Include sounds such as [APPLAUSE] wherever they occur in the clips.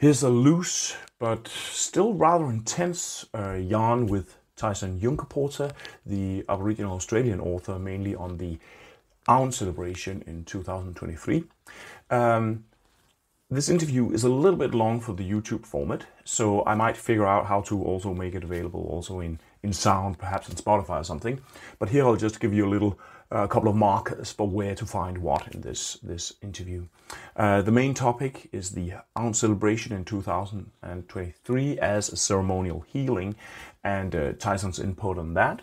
Here's a loose but still rather intense uh, yarn with Tyson Yunkaporta, the Aboriginal Australian author, mainly on the Aun celebration in 2023. Um, this interview is a little bit long for the YouTube format, so I might figure out how to also make it available also in, in sound, perhaps in Spotify or something. But here I'll just give you a little a couple of markers for where to find what in this this interview. Uh, the main topic is the Aun celebration in 2023 as a ceremonial healing, and uh, Tyson's input on that.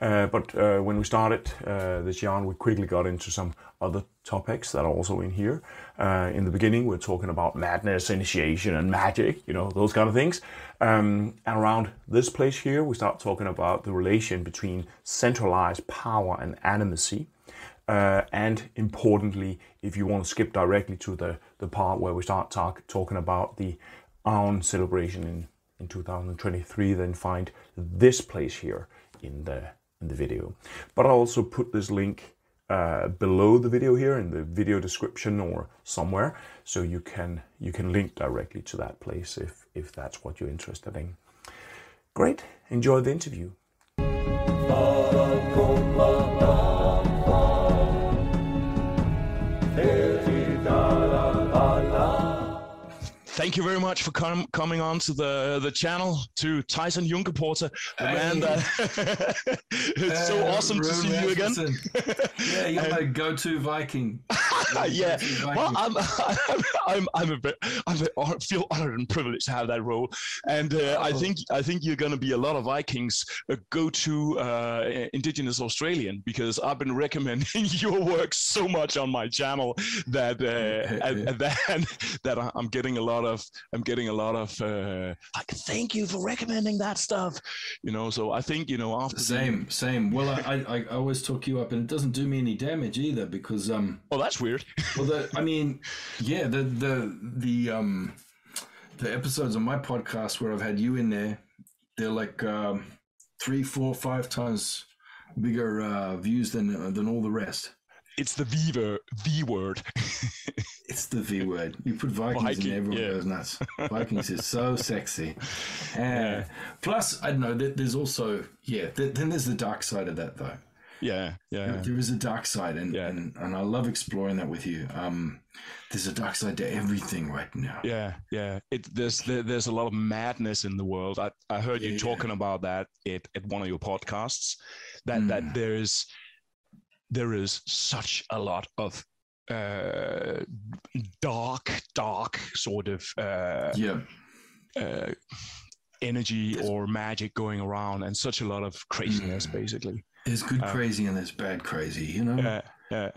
Uh, but uh, when we started uh, this yarn, we quickly got into some other topics that are also in here. Uh, in the beginning, we're talking about madness, initiation, and magic, you know, those kind of things. Um, and around this place here, we start talking about the relation between centralized power and animacy. Uh, and importantly, if you want to skip directly to the, the part where we start talk, talking about the Aun celebration in, in 2023, then find this place here in the in the video. But I'll also put this link uh, below the video here in the video description or somewhere, so you can you can link directly to that place if if that's what you're interested in. Great, enjoy the interview. Thank you very much for com- coming on to the the channel to Tyson Yunkaporta, the hey. man that [LAUGHS] it's so awesome to see you again. yeah, you're my go-to Viking. [LAUGHS] yeah, Viking. well, I'm, [LAUGHS] I'm, I'm, I'm, a bit, I'm a feel honored and privileged to have that role, and uh, oh. I think I think you're going to be a lot of Vikings uh, go-to uh, Indigenous Australian because I've been recommending your work so much on my channel that uh, and, and that, that I'm getting a lot of of I'm getting a lot of uh, like thank you for recommending that stuff, you know. So I think you know after same the... same. Well, I, I, I always talk you up, and it doesn't do me any damage either because um. Oh, that's weird. well, the, I mean, yeah, the the the um the episodes on my podcast where I've had you in there, they're like um, three, four, five times bigger uh, views than uh, than all the rest. It's the V V word. [LAUGHS] It's the V word. You put Vikings Viking, and everyone yeah. goes nuts. Vikings is so [LAUGHS] sexy. Uh, yeah. Plus, I don't know. There's also yeah. Then there's the dark side of that though. Yeah, yeah. There is a dark side, and yeah. and, and I love exploring that with you. Um, there's a dark side to everything right now. Yeah, yeah. It there's there, there's a lot of madness in the world. I I heard you yeah. talking about that at, at one of your podcasts. That mm. that there's there is such a lot of uh, dark, dark sort of uh, yeah. Uh, energy or magic going around, and such a lot of craziness, mm. basically. There's good uh, crazy and there's bad crazy, you know. Yeah, yeah,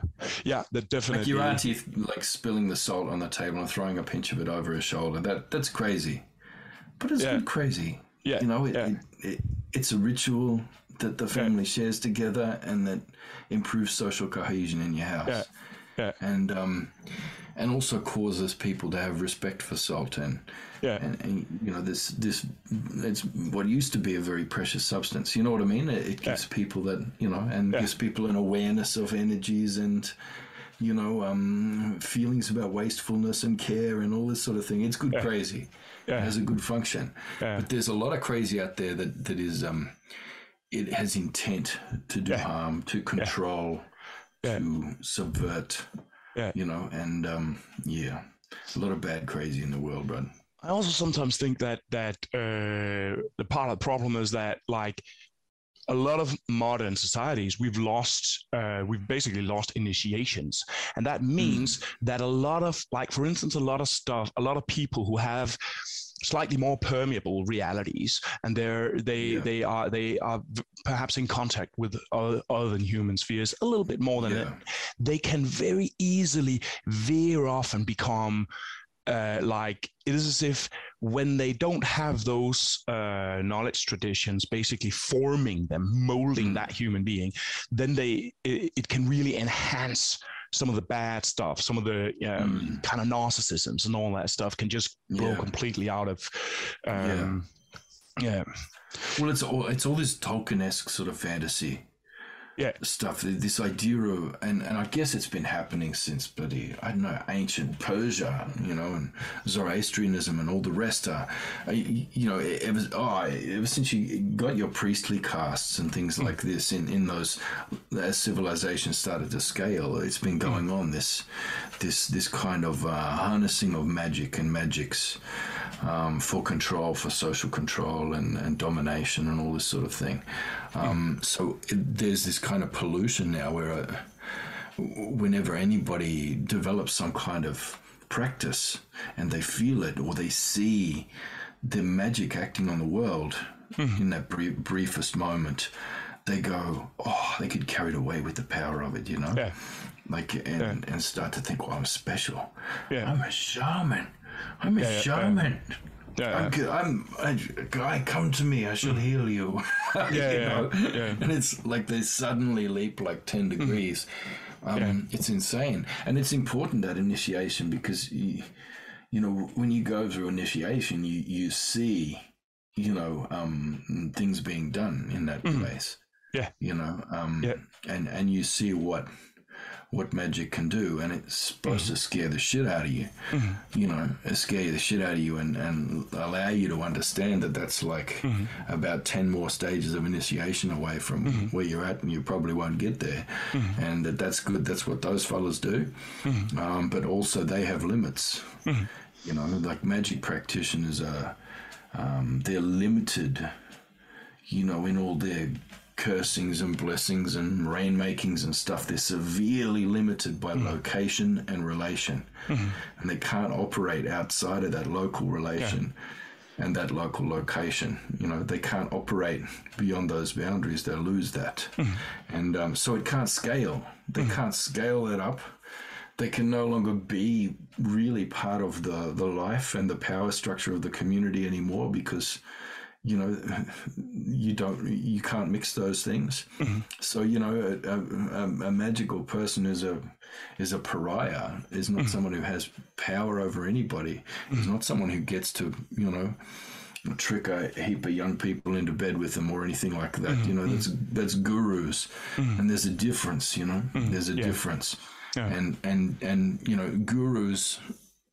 yeah. The definitely like your auntie like spilling the salt on the table and throwing a pinch of it over her shoulder. That that's crazy, but it's yeah. good crazy. Yeah, you know, it, yeah. it, it, it's a ritual that the family yeah. shares together and that improves social cohesion in your house. Yeah yeah. and um, and also causes people to have respect for salt and yeah, and, and, you know this this it's what used to be a very precious substance. You know what I mean? It, it gives yeah. people that you know and yeah. gives people an awareness of energies and you know um, feelings about wastefulness and care and all this sort of thing. It's good yeah. crazy. Yeah. It has a good function. But there's a lot of crazy out there that that is um, it has intent to do harm, to control yeah. to subvert. Yeah. You know, and um, yeah, a lot of bad crazy in the world, bro. I also sometimes think that that uh, the part of the problem is that like a lot of modern societies we've lost uh, we've basically lost initiations and that means mm. that a lot of like for instance a lot of stuff a lot of people who have slightly more permeable realities and they're they yeah. they are they are perhaps in contact with other, other than human spheres a little bit more than yeah. it they can very easily veer off and become uh, like it is as if when they don't have those uh, knowledge traditions basically forming them molding mm. that human being then they it, it can really enhance some of the bad stuff, some of the um, mm. kind of narcissisms and all that stuff can just blow yeah. completely out of. Um, yeah. yeah. Well, it's all it's all this Tolkien esque sort of fantasy. Yeah. stuff. This idea of, and, and I guess it's been happening since bloody, I don't know, ancient Persia, you know, and Zoroastrianism and all the rest are, uh, you know, ever, oh, ever since you got your priestly castes and things mm. like this in, in those, as civilization started to scale, it's been mm. going on this, this, this kind of uh, harnessing of magic and magics um, for control, for social control and, and domination and all this sort of thing. Um, so it, there's this kind of pollution now where uh, whenever anybody develops some kind of practice and they feel it or they see the magic acting on the world mm-hmm. in that brief, briefest moment, they go, oh, they get carried away with the power of it, you know? Yeah. Like, and, yeah. and start to think, well, I'm special. Yeah. I'm a shaman. I'm a yeah, shaman. Yeah. I'm, I'm, I, come to me, I shall mm. heal you. [LAUGHS] yeah, you yeah, yeah, And it's like they suddenly leap like 10 mm. degrees. Um. It's insane. And it's important that initiation because, you, you know, when you go through initiation, you, you see, you know, um, things being done in that mm. place. Yeah. You know, um, yeah. and, and you see what what magic can do, and it's supposed mm-hmm. to scare the shit out of you. Mm-hmm. You know, scare the shit out of you, and, and allow you to understand that that's like mm-hmm. about ten more stages of initiation away from mm-hmm. where you're at, and you probably won't get there. Mm-hmm. And that that's good. That's what those fellas do. Mm-hmm. Um, but also they have limits. You know, like magic practitioners are um, they're limited. You know, in all their cursings and blessings and rainmakings and stuff, they're severely limited by mm. location and relation. Mm-hmm. And they can't operate outside of that local relation yeah. and that local location. You know, they can't operate beyond those boundaries. They lose that. Mm-hmm. And um, so it can't scale. They mm-hmm. can't scale that up. They can no longer be really part of the, the life and the power structure of the community anymore because you know [LAUGHS] you don't you can't mix those things mm-hmm. so you know a, a, a, magical person is a is a pariah is not mm-hmm. someone who has power over anybody mm-hmm. is not someone who gets to you know trick a heap of young people into bed with them or anything like that you know that's mm-hmm. that's gurus mm-hmm. and there's a difference you know mm-hmm. there's a yeah. difference yeah. and and and you know gurus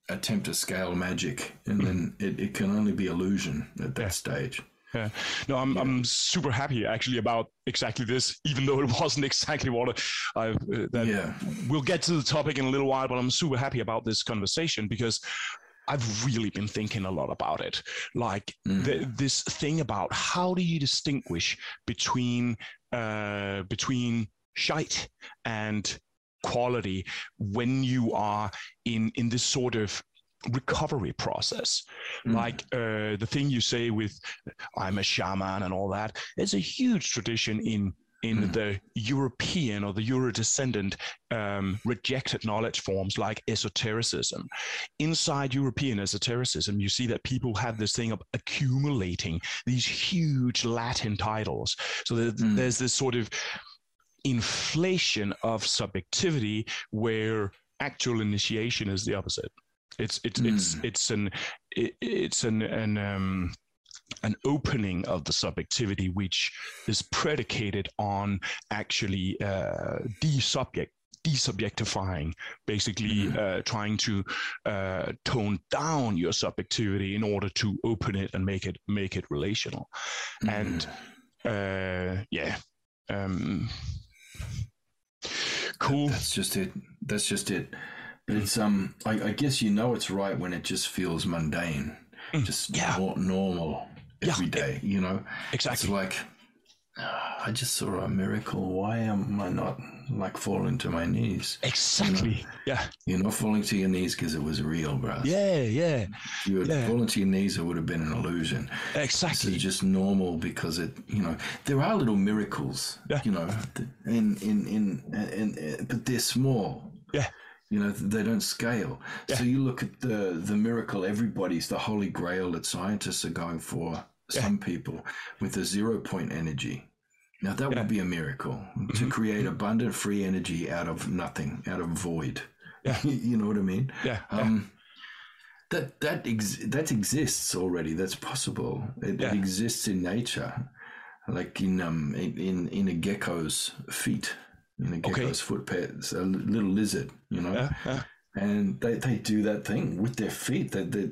attempt to scale magic, and then it, it can only be illusion at that yeah. stage. Yeah. No, I'm yeah. I'm super happy actually about exactly this, even though it [LAUGHS] wasn't exactly what I. Uh, that yeah. We'll get to the topic in a little while, but I'm super happy about this conversation because I've really been thinking a lot about it. Like mm. the, this thing about how do you distinguish between uh, between shite and quality when you are in in this sort of recovery process mm. like uh, the thing you say with i'm a shaman and all that there's a huge tradition in in mm. the European or the Euro descendant um, rejected knowledge forms like esotericism. Inside European esotericism, you see that people have this thing of accumulating these huge Latin titles. So there, mm. there's this sort of inflation of subjectivity where actual initiation is the opposite. It's it's mm. it's it's an it, it's an an um, an opening of the subjectivity which is predicated on actually uh, desubject desubjectifying, basically mm uh, trying to uh, tone down your subjectivity in order to open it and make it make it relational. mm And uh, yeah, um, Cool. That's just it. That's just it. But it's um, I, I guess you know it's right when it just feels mundane, mm. just yeah. normal every yeah. day. You know, exactly. It's like [SIGHS] I just saw a miracle. Why am I not like falling to my knees? Exactly. You know? Yeah. You're not falling to your knees because it was real, bro. Yeah, yeah. If you had yeah. fallen to your knees, it would have been an illusion. Exactly. It's just normal because it, you know, there are little miracles. Yeah. You know, in in in, in, in but they're small. Yeah. You know, they don't scale. Yeah. So you look at the the miracle everybody's the holy grail that scientists are going for. Some people with a zero point energy now that yeah. would be a miracle mm-hmm. to create abundant free energy out of nothing, out of void. Yeah. [LAUGHS] you know what I mean? Yeah. Um, that that ex- that exists already. That's possible. It, yeah. it exists in nature. like in um in in a gecko's feet, in a gecko's okay. foot pads, a little lizard, you know. Yeah, yeah. And they, they do that thing with their feet. They, they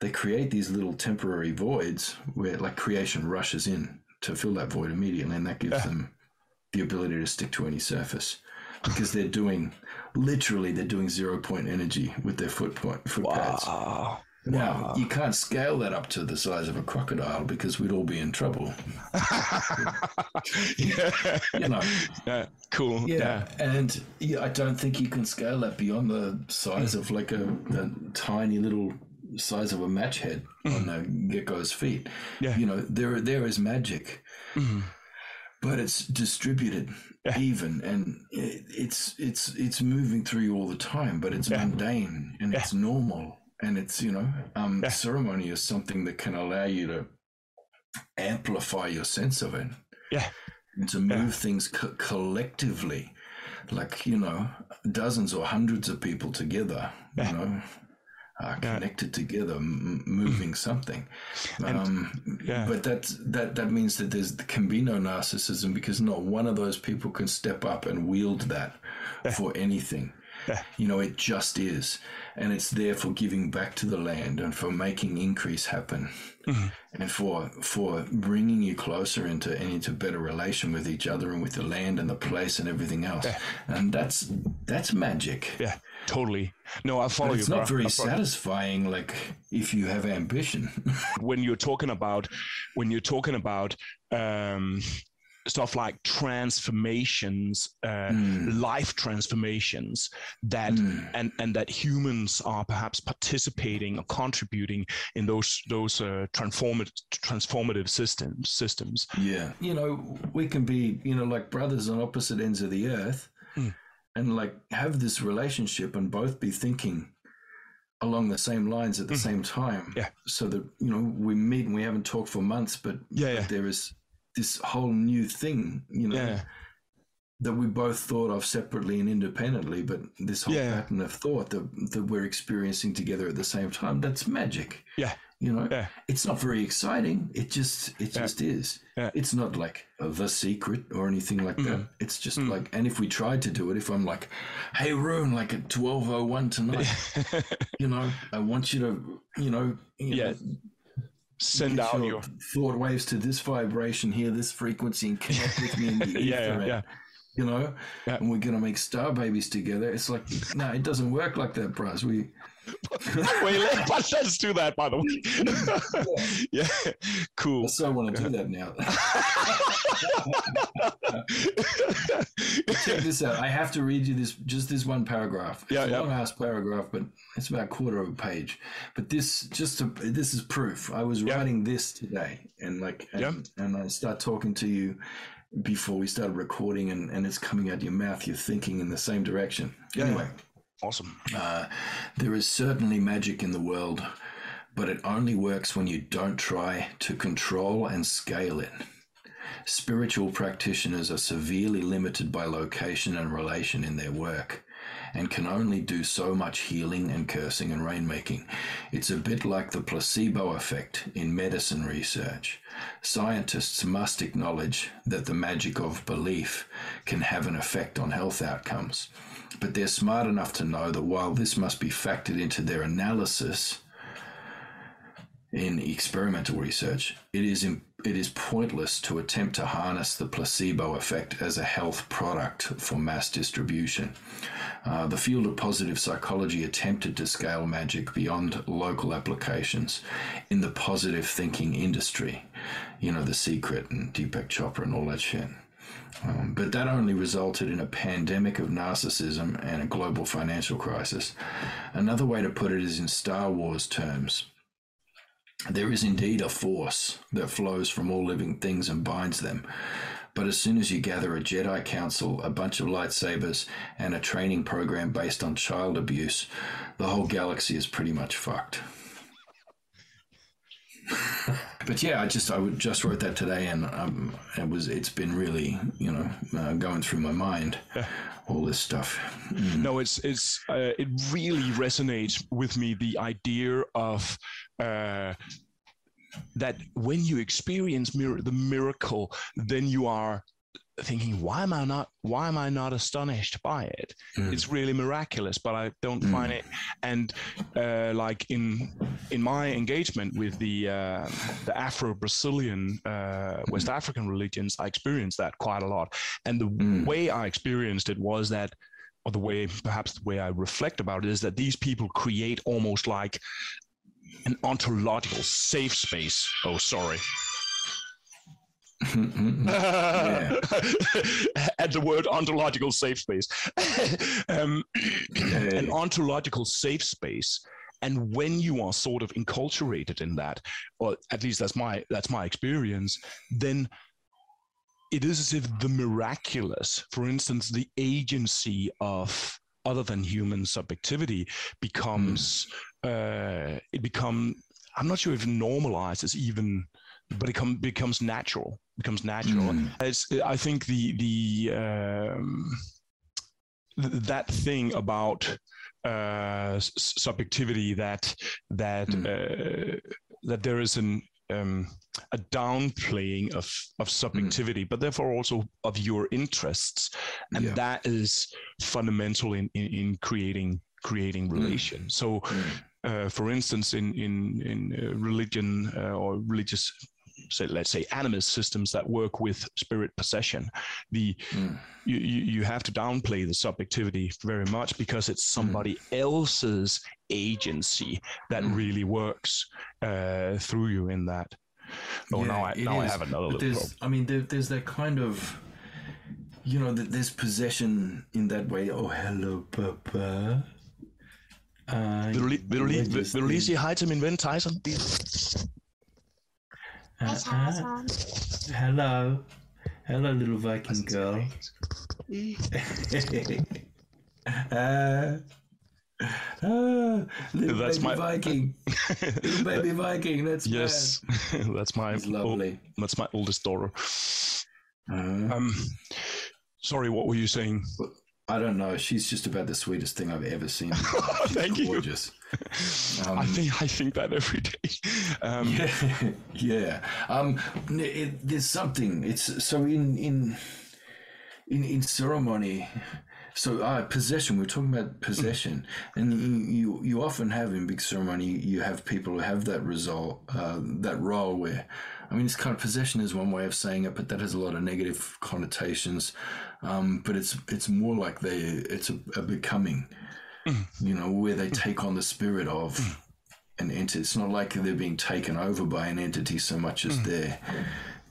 they create these little temporary voids where like creation rushes in to fill that void immediately, and that gives yeah. them the ability to stick to any surface because they're doing literally they're doing zero point energy with their foot point foot wow. pads. Now, wow. you can't scale that up to the size of a crocodile because we'd all be in trouble. [LAUGHS] yeah. You know. Yeah. Cool. Yeah. yeah. And yeah, I don't think you can scale that beyond the size of like a, a tiny little size of a match head mm. on a gecko's feet. Yeah. You know, there there is magic. Mm. But it's distributed yeah. even and it, it's it's it's moving through you all the time, but it's yeah. mundane and it's normal and it's you know um, yeah. ceremony is something that can allow you to amplify your sense of it yeah and to move yeah. things co- collectively like you know dozens or hundreds of people together yeah. you know uh, connected together m- moving something um, yeah. but that that that means that there's can be no narcissism because not one of those people can step up and wield that for anything yeah. You know, it just is. And it's there for giving back to the land and for making increase happen mm-hmm. and for for bringing you closer into and into better relation with each other and with the land and the place and everything else. Yeah. And that's that's magic. Yeah, totally. No, I follow but you. It's not very satisfying like if you have ambition. [LAUGHS] when you're talking about when you're talking about um stuff like transformations, uh, mm. life transformations that mm. and and that humans are perhaps participating or contributing in those those uh, transformative transformative systems systems. Yeah, you know, we can be you know like brothers on opposite ends of the earth, mm. And like have this relationship and both be thinking along the same lines at the mm. same time. Yeah. So that you know we meet and we haven't talked for months, but yeah, but yeah. there is this whole new thing, you know, yeah. that we both thought of separately and independently, but this whole yeah. pattern of thought that, that we're experiencing together at the same time, that's magic. Yeah. You know, yeah. it's not very exciting. It just, it just is. It's not like the secret or anything like mm. that. It's just mm. like, and if we tried to do it, if I'm like, hey, Rune, like at 1201 tonight, [LAUGHS] you know, I want you to, you know, you yeah. know, send out your, thought waves to this vibration here, this frequency, and connect with me in the ether. yeah, yeah. You know, yeah. and we're gonna make star babies together. It's like, no, it doesn't work like that, bros. We [LAUGHS] wait, let, let's do that. By the way, yeah. [LAUGHS] yeah, cool. I so want to do that now. [LAUGHS] Check this out. I have to read you this just this one paragraph. It's yeah, a yeah. long ass paragraph, but it's about a quarter of a page. But this just to, this is proof. I was yeah. writing this today, and like, and, yeah. and I start talking to you before we started recording, and and it's coming out your mouth. You're thinking in the same direction. Yeah. Anyway, awesome. Uh, there is certainly magic in the world, but it only works when you don't try to control and scale it. Spiritual practitioners are severely limited by location and relation in their work and can only do so much healing and cursing and rainmaking. It's a bit like the placebo effect in medicine research. Scientists must acknowledge that the magic of belief can have an effect on health outcomes. But they're smart enough to know that while this must be factored into their analysis, in experimental research, it is it is pointless to attempt to harness the placebo effect as a health product for mass distribution. Uh, the field of positive psychology attempted to scale magic beyond local applications in the positive thinking industry. You know, The Secret and Deepak Chopra and all that shit. Um, but that only resulted in a pandemic of narcissism and a global financial crisis. Another way to put it is in Star Wars terms. There is indeed a force that flows from all living things and binds them. But as soon as you gather a Jedi Council, a bunch of lightsabers, and a training program based on child abuse, the whole galaxy is pretty much fucked. [LAUGHS] but yeah, I just I just wrote that today, and um, it was it's been really you know uh, going through my mind [LAUGHS] all this stuff. Mm. No, it's it's uh, it really resonates with me the idea of uh, that when you experience mir- the miracle, then you are thinking, why am I not? Why am I not astonished by it? Mm. It's really miraculous, but I don't mm. find it. And uh, like in in my engagement with the uh, the Afro Brazilian uh, West African religions, I experienced that quite a lot. And the mm. way I experienced it was that or the way perhaps the way I reflect about it is that these people create almost like an ontological safe space. Oh, sorry. [LAUGHS] and the word ontological safe space. [LAUGHS] um, an ontological safe space. And when you are sort of enculturated in that, or at least that's my that's my experience, then it is as if the miraculous, for instance, the agency of other than human subjectivity becomes mm. uh, it become I'm not sure if normalizes even, but it come, becomes natural. Becomes natural. Mm. I think the the um, th- that thing about uh, subjectivity that that mm. uh, that there is an um, a downplaying of of subjectivity, mm. but therefore also of your interests, and yeah. that is fundamental in, in, in creating creating mm. relation. Mm. So, mm. uh, for instance, in in in uh, religion uh, or religious say, let's say animist systems that work with spirit possession the mm. you, you have to downplay the subjectivity very much because it's mm. somebody mm. else's agency that mm. really works uh, through you in that oh yeah, now i now is. i have another but little i mean there, there's that kind of you know that there's possession in that way oh hello papa uh, vil, du, vil, du lige, vil, vil du lige sige hej til min ven Tyson? Uh, hello. Hello, little Viking girl. uh, [LAUGHS] uh, little that's baby my Viking. [LAUGHS] little baby Viking. That's yes. [LAUGHS] that's my He's lovely. Old, that's my oldest daughter. Uh, um, sorry, what were you saying? I don't know. She's just about the sweetest thing I've ever seen. Thank gorgeous. you. Um, I think I think that every day. Um, [LAUGHS] yeah, yeah. Um, it, there's something. It's so in in in in ceremony. So uh, possession. We're talking about possession, and you, you, often have in big ceremony. You have people who have that result, uh, that role where, I mean, it's kind of possession is one way of saying it, but that has a lot of negative connotations. Um, but it's it's more like they it's a, a becoming. [CLEARS THROAT] you know, where they take on the spirit of. An entity. It's not like they're being taken over by an entity so much as mm. they're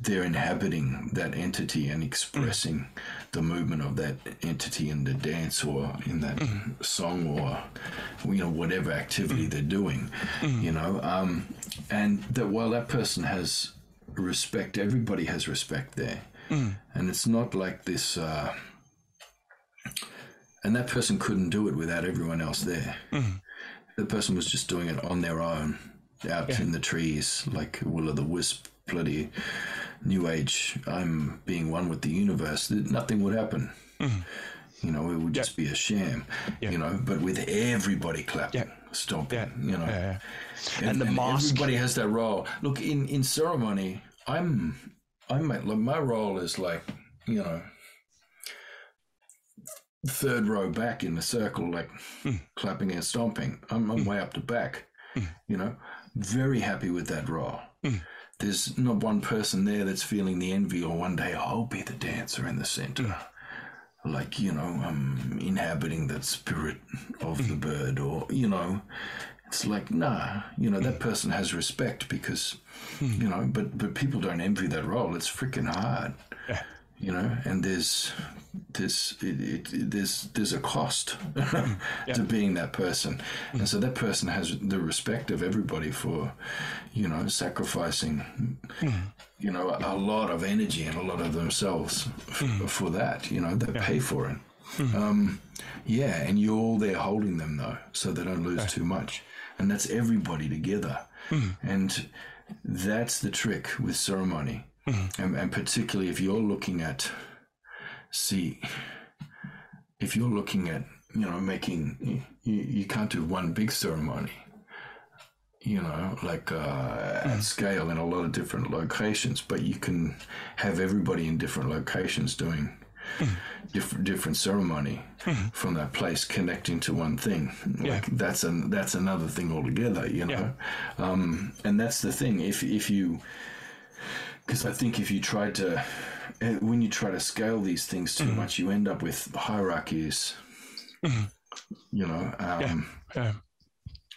they're inhabiting that entity and expressing mm. the movement of that entity in the dance or in that mm. song or you know whatever activity they're doing you know um, and that while that person has respect everybody has respect there and it's not like this uh, and that person couldn't do it without everyone else there. Mm. the person was just doing it on their own out yeah. in the trees like will o' the wisp bloody new age i'm being one with the universe nothing would happen. Mm. you know it would just be a sham you know but with everybody clapping stomping you know. And, and, the and everybody has that role. Look in in ceremony i'm i'm like my role is like you know third row back in the circle like mm. clapping and stomping i'm, I'm mm. way up the back mm. you know very happy with that role hmm there's not one person there that's feeling the envy or one day I'll be the dancer in the center. Mm. Like, you know, I'm inhabiting that spirit of the mm. bird or, you know, it's like, nah, you know, that person has respect because, you know, but, but people don't envy that role. It's freaking hard. Yeah you know and there's there's it, it, there's there's a cost [LAUGHS] yeah. to being that person mm. and so that person has the respect of everybody for you know sacrificing mm. you know a, a, lot of energy and a lot of themselves f- mm. for that you know they yeah. pay for it mm. um, yeah and you're all there holding them though so they don't lose too much and that's everybody together mm. and that's the trick with ceremony Mm-hmm. And, and particularly if you're looking at, see, if you're looking at, you know, making, you, you can't do one big ceremony. you know, like uh, at scale in a lot of different locations, but you can have everybody in different locations doing different different ceremony from that place connecting to one thing. Yeah. Like that's an that's another thing altogether, you know. Um, and that's the thing. If if you because I think if you try to eh, when you try to scale these things too much, you end up with hierarchies. You know, um, Yeah.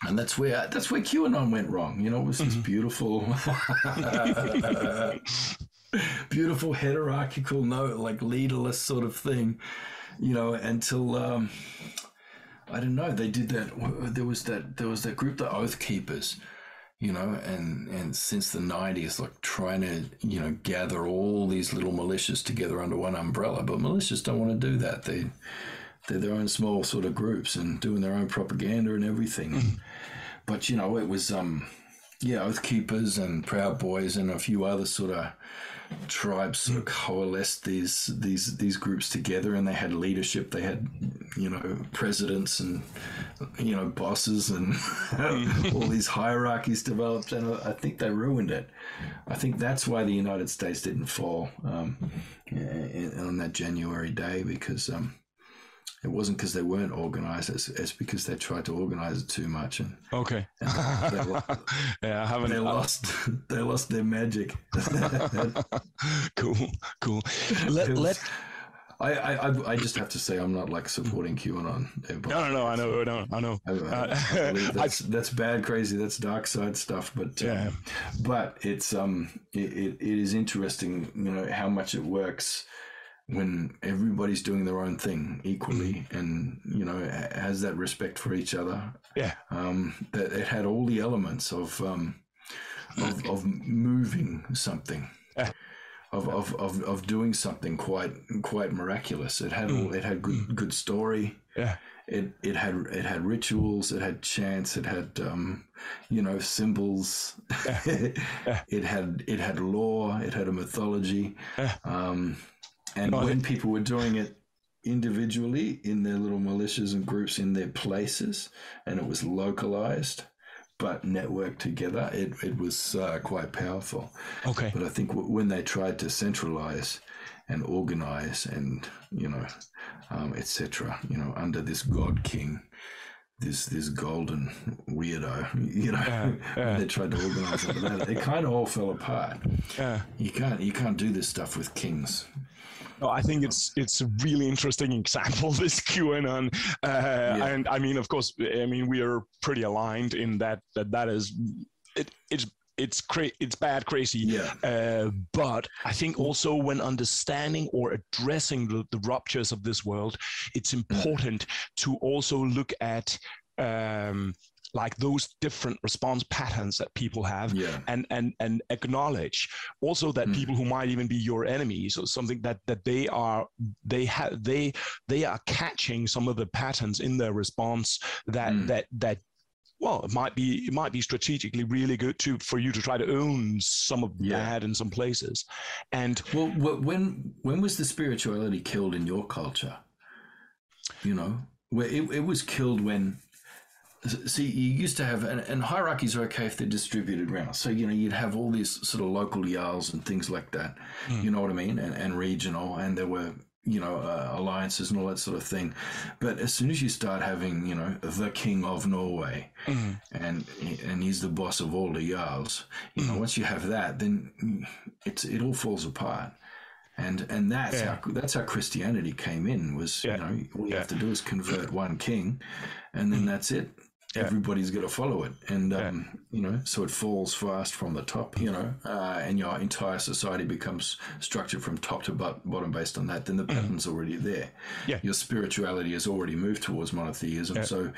and that's where that's where QAnon went wrong. You know, it was this beautiful, [LAUGHS] beautiful hierarchical, no, like leaderless sort of thing. You know, until um, I don't know, they did that. There was that there was that group, the Oath Keepers. You know, and and since the nineties, like trying to you know gather all these little militias together under one umbrella, but militias don't want to do that. They they're their own small sort of groups and doing their own propaganda and everything. But you know, it was um, yeah, Oath Keepers and Proud Boys and a few other sort of tribes sort of coalesced these these these groups together, and they had leadership. They had you know presidents and you know bosses and [LAUGHS] all these hierarchies developed, and I I think they ruined it. I think that's why the United States didn't fall um, on that January day because. Um, it wasn't because they weren't organized. It's, it's because they tried to organize it too much, and Okay. they, lo- [LAUGHS] yeah, I haven't. they uh, lost. [LAUGHS] They lost their magic. [LAUGHS] cool, cool. Let let. I, I I- just have to say I'm not like supporting QAnon. No, no, no. I know, no, I know. I, I Uh, I- that's, that's bad, crazy. That's dark side stuff. But um, Yeah. but it's um it, it, it is interesting, you know, how much it works when everybody's doing their own thing equally, Mm-hmm. and you know has that respect for each other. Yeah. Um, that it had all the elements of um of, of moving something. Yeah. Of, of, of, of doing something quite quite miraculous. It had all, it had good good story Mm. Yeah. it it had it had rituals it had chants it had um you know symbols [LAUGHS] it had it had law it had a mythology Yeah. um and No, when people were doing it individually in their little militias and groups in their places and it was localized but networked together it, it was uh, quite powerful Okay. but I think w- when they tried to centralize and organize and you know, um, etc. You know, under this God King, this this golden weirdo, you know, [LAUGHS] they tried to organize under that, it kind of all fell apart. Yeah. You can't you can't do this stuff with kings. No, I think it's it's a really interesting example [LAUGHS] this QAnon, uh, and I mean, of course, I mean we are pretty aligned in that that that is it it's it's cra- it's bad crazy. Yeah. Uh, but I think also when understanding or addressing the, the ruptures of this world, it's important to also look at um, like those different response patterns that people have Yeah. and and and acknowledge also that Mm. people who might even be your enemies or something that that they are they have they they are catching some of the patterns in their response that Mm. that that well it might be it might be strategically really good to for you to try to own some of Yeah. that in some places and Well, when when was the spirituality killed in your culture? You know, where it, it was killed when. See, you used to have, and, and hierarchies are okay if they're distributed around. So, you know, you'd have all these sort of local jarls and things like that. Hmm. You know what I mean? And, and regional, and there were, you know, uh, alliances and all that sort of thing. But as soon as you start having, you know, the king of Norway, hmm. and and he's the boss of all the jarls. You know, hmm. once you have that, then it's it all falls apart. And and that's Yeah. how that's how Christianity came in. Was Yeah. you know all you Yeah. have to do is convert one king, and then that's it. Yeah. Everybody's got to follow it, and um, you know, so it falls fast from the top. You know, uh, and your entire society becomes structured from top to bot- bottom based on that. Then the pattern's already there. Yeah. Your spirituality has already moved towards monotheism, so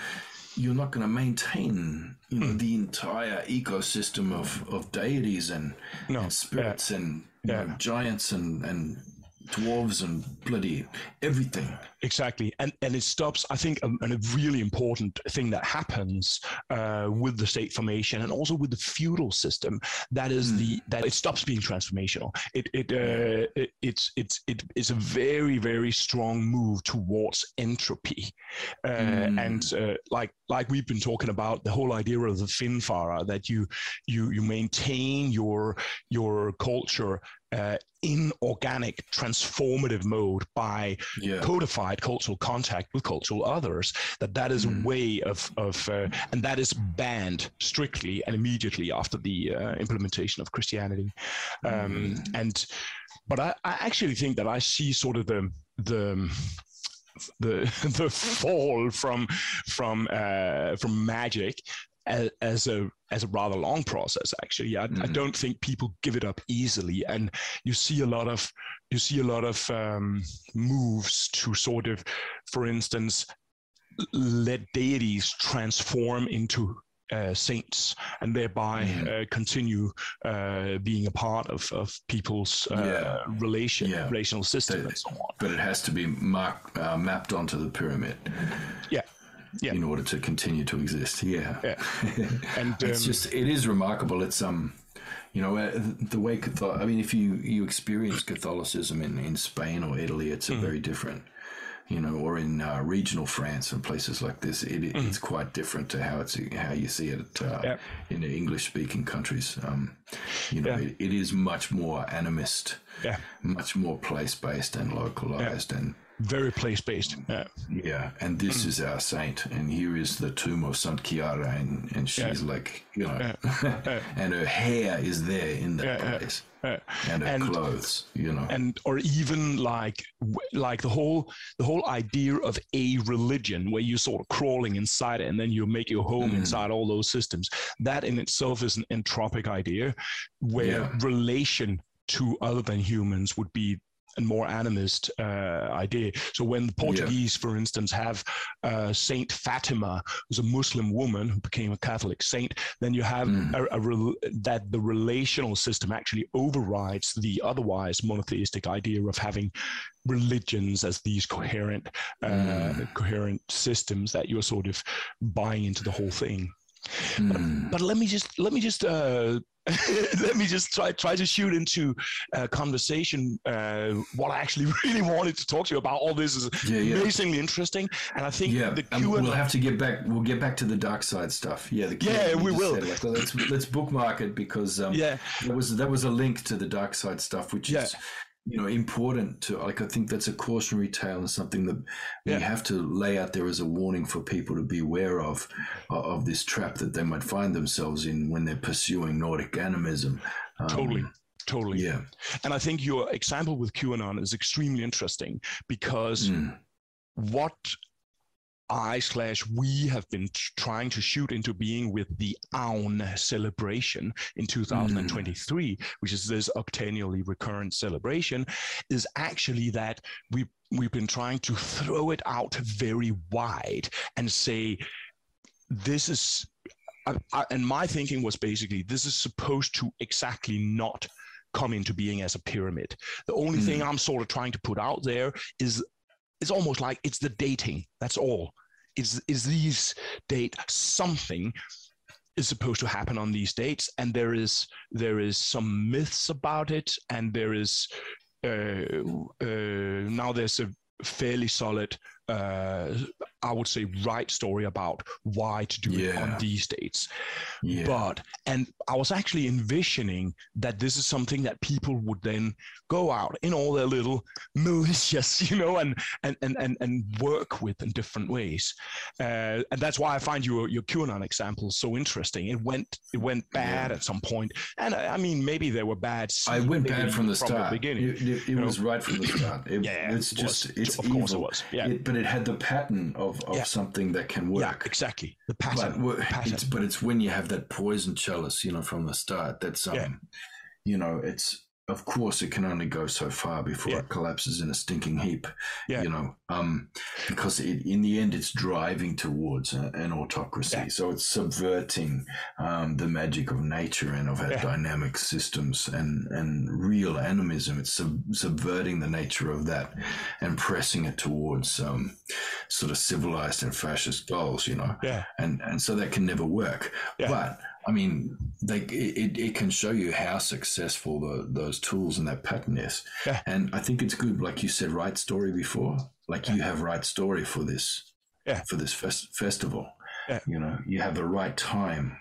you're not going to maintain you know the entire ecosystem of, of deities and, No, and spirits and you Yeah. know, giants and and dwarves and bloody everything. Exactly, and and it stops. I think, um, and a really important thing that happens uh, with the state formation and also with the feudal system that is mm. the that it stops being transformational. It it, uh, it it's it's it is a very very strong move towards entropy, uh, mm. and uh, like like we've been talking about the whole idea of the Finfara that you you you maintain your your culture uh, in organic transformative mode by yeah. codified cultural contact with cultural others that that is mm. a way of of uh, and that is banned strictly and immediately after the uh, implementation of christianity um, mm. and but I, I actually think that i see sort of the the the [LAUGHS] the fall from from uh, from magic as, as, a as a rather long process actually I, mm. I, don't think people give it up easily and you see a lot of you see a lot of um, moves to sort of for instance let deities transform into uh, saints and thereby mm. uh, continue uh, being a part of, of people's uh, yeah. relation yeah. relational system but, and so on. But it has to be marked, uh, mapped onto the pyramid. Yeah, yeah. in order to continue to exist. Yeah, yeah. [LAUGHS] and um, it's just it is remarkable. It's um, you know, uh, the way Catholic. I mean, if you you experience Catholicism in in Spain or Italy, it's mm-hmm. very different. You know, or in uh, regional France and places like this, it, mm-hmm. it's quite different to how it's how you see it uh, yeah. in the English speaking countries. Um, you know, yeah. it, it is much more animist, yeah. much more place based and localized and very place based. Yeah. Yeah. And this mm. is our saint. And here is the tomb of Saint Chiara. And, and she's yeah. like, you know, yeah. [LAUGHS] and her hair is there in that place. And her and, clothes, you know, and or even like like the whole the whole idea of a religion where you're sort of crawling inside it and then you make your home mm. inside all those systems. That in itself is an entropic idea, where relation to other than humans would be and more animist uh, idea. So when the Portuguese, yeah. for instance, have uh, Saint Fatima, who's a Muslim woman who became a Catholic saint, then you have mm. a, a that the relational system actually overrides the otherwise monotheistic idea of having religions as these coherent, uh, mm. coherent systems that you're sort of buying into the whole thing. Mm. But, hmm. but, let me just let me just uh, [LAUGHS] let me just try try to shoot into a conversation. Uh, what I actually [LAUGHS] really wanted to talk to you about. All this is yeah, yeah. amazingly interesting, and I think yeah, the Q we'll have to get back. We'll get back to the dark side stuff. Yeah, the yeah, we will. Like, let's let's bookmark it because um, yeah, that was that was a link to the dark side stuff, which yeah. is you know important to like i think that's a cautionary tale and something that yeah. we have to lay out there as a warning for people to be aware of of this trap that they might find themselves in when they're pursuing nordic animism um, totally totally yeah and i think your example with qanon is extremely interesting because mm. what I slash we have been trying to shoot into being with the Aun celebration in 2023, mm. which is this octennially recurrent celebration, is actually that we we've been trying to throw it out very wide and say this is I, I, and my thinking was basically this is supposed to exactly not come into being as a pyramid. The only mm. thing I'm sort of trying to put out there is it's almost like it's the dating. That's all. Is is these date something is supposed to happen on these dates, and there is there is some myths about it, and there is uh, uh, now there's a fairly solid uh, I would say, right story about why to do yeah. it on these dates. Yeah. But, and I was actually envisioning that this is something that people would then go out in all their little [LAUGHS] militias, [LAUGHS] you know, and, and, and, and, and work with in different ways. Uh, and that's why I find your, your QAnon example so interesting. It went, it went bad yeah. at some point. And I, I, mean, maybe there were bad. I went bad from the from start. The beginning. It, it, it was know? right from the start. [CLEARS THROAT] It, yeah. It's just, was. it's of evil. course it was. Yeah. But it had the pattern of, of yeah. something that can work. Yeah, exactly. The pattern. But, pattern. It's, but it's when you have that poison chalice, you know, from the start. That's um, yeah. you know, it's of course it can only go so far before yeah. it collapses in a stinking heap yeah. you know um, because it, in the end it's driving towards a, an autocracy. Yeah. so it's subverting um, the magic of nature and of our dynamic systems and and real animism. It's sub- subverting the nature of that and pressing it towards um, sort of civilized and fascist goals you know. Yeah. And and so that can never work. But I mean, they, it, it can show you how successful the, those tools and that pattern is. Yeah. And I think it's good, like you said, right story before. Like yeah. you have right story for this, yeah. for this fest- festival. Yeah. You know, you have the right time,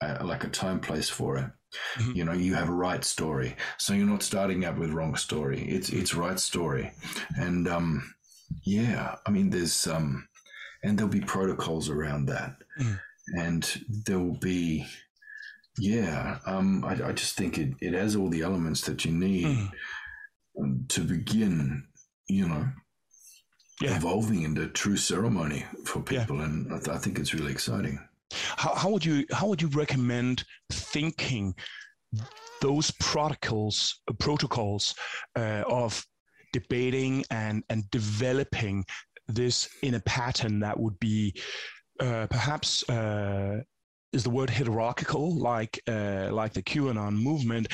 uh, like a time place for it. Mm-hmm. You know, you have a right story, so you're not starting out with wrong story. It's it's right story, and um, yeah, I mean, there's um, and there'll be protocols around that. Mm and there will be yeah um, I, I, just think it, it has all the elements that you need mm. to begin you know yeah. evolving into true ceremony for people yeah. and I, th- I, think it's really exciting how, how would you how would you recommend thinking those protocols protocols uh, of debating and and developing this in a pattern that would be uh, perhaps uh, is the word hierarchical, like uh, like the QAnon movement,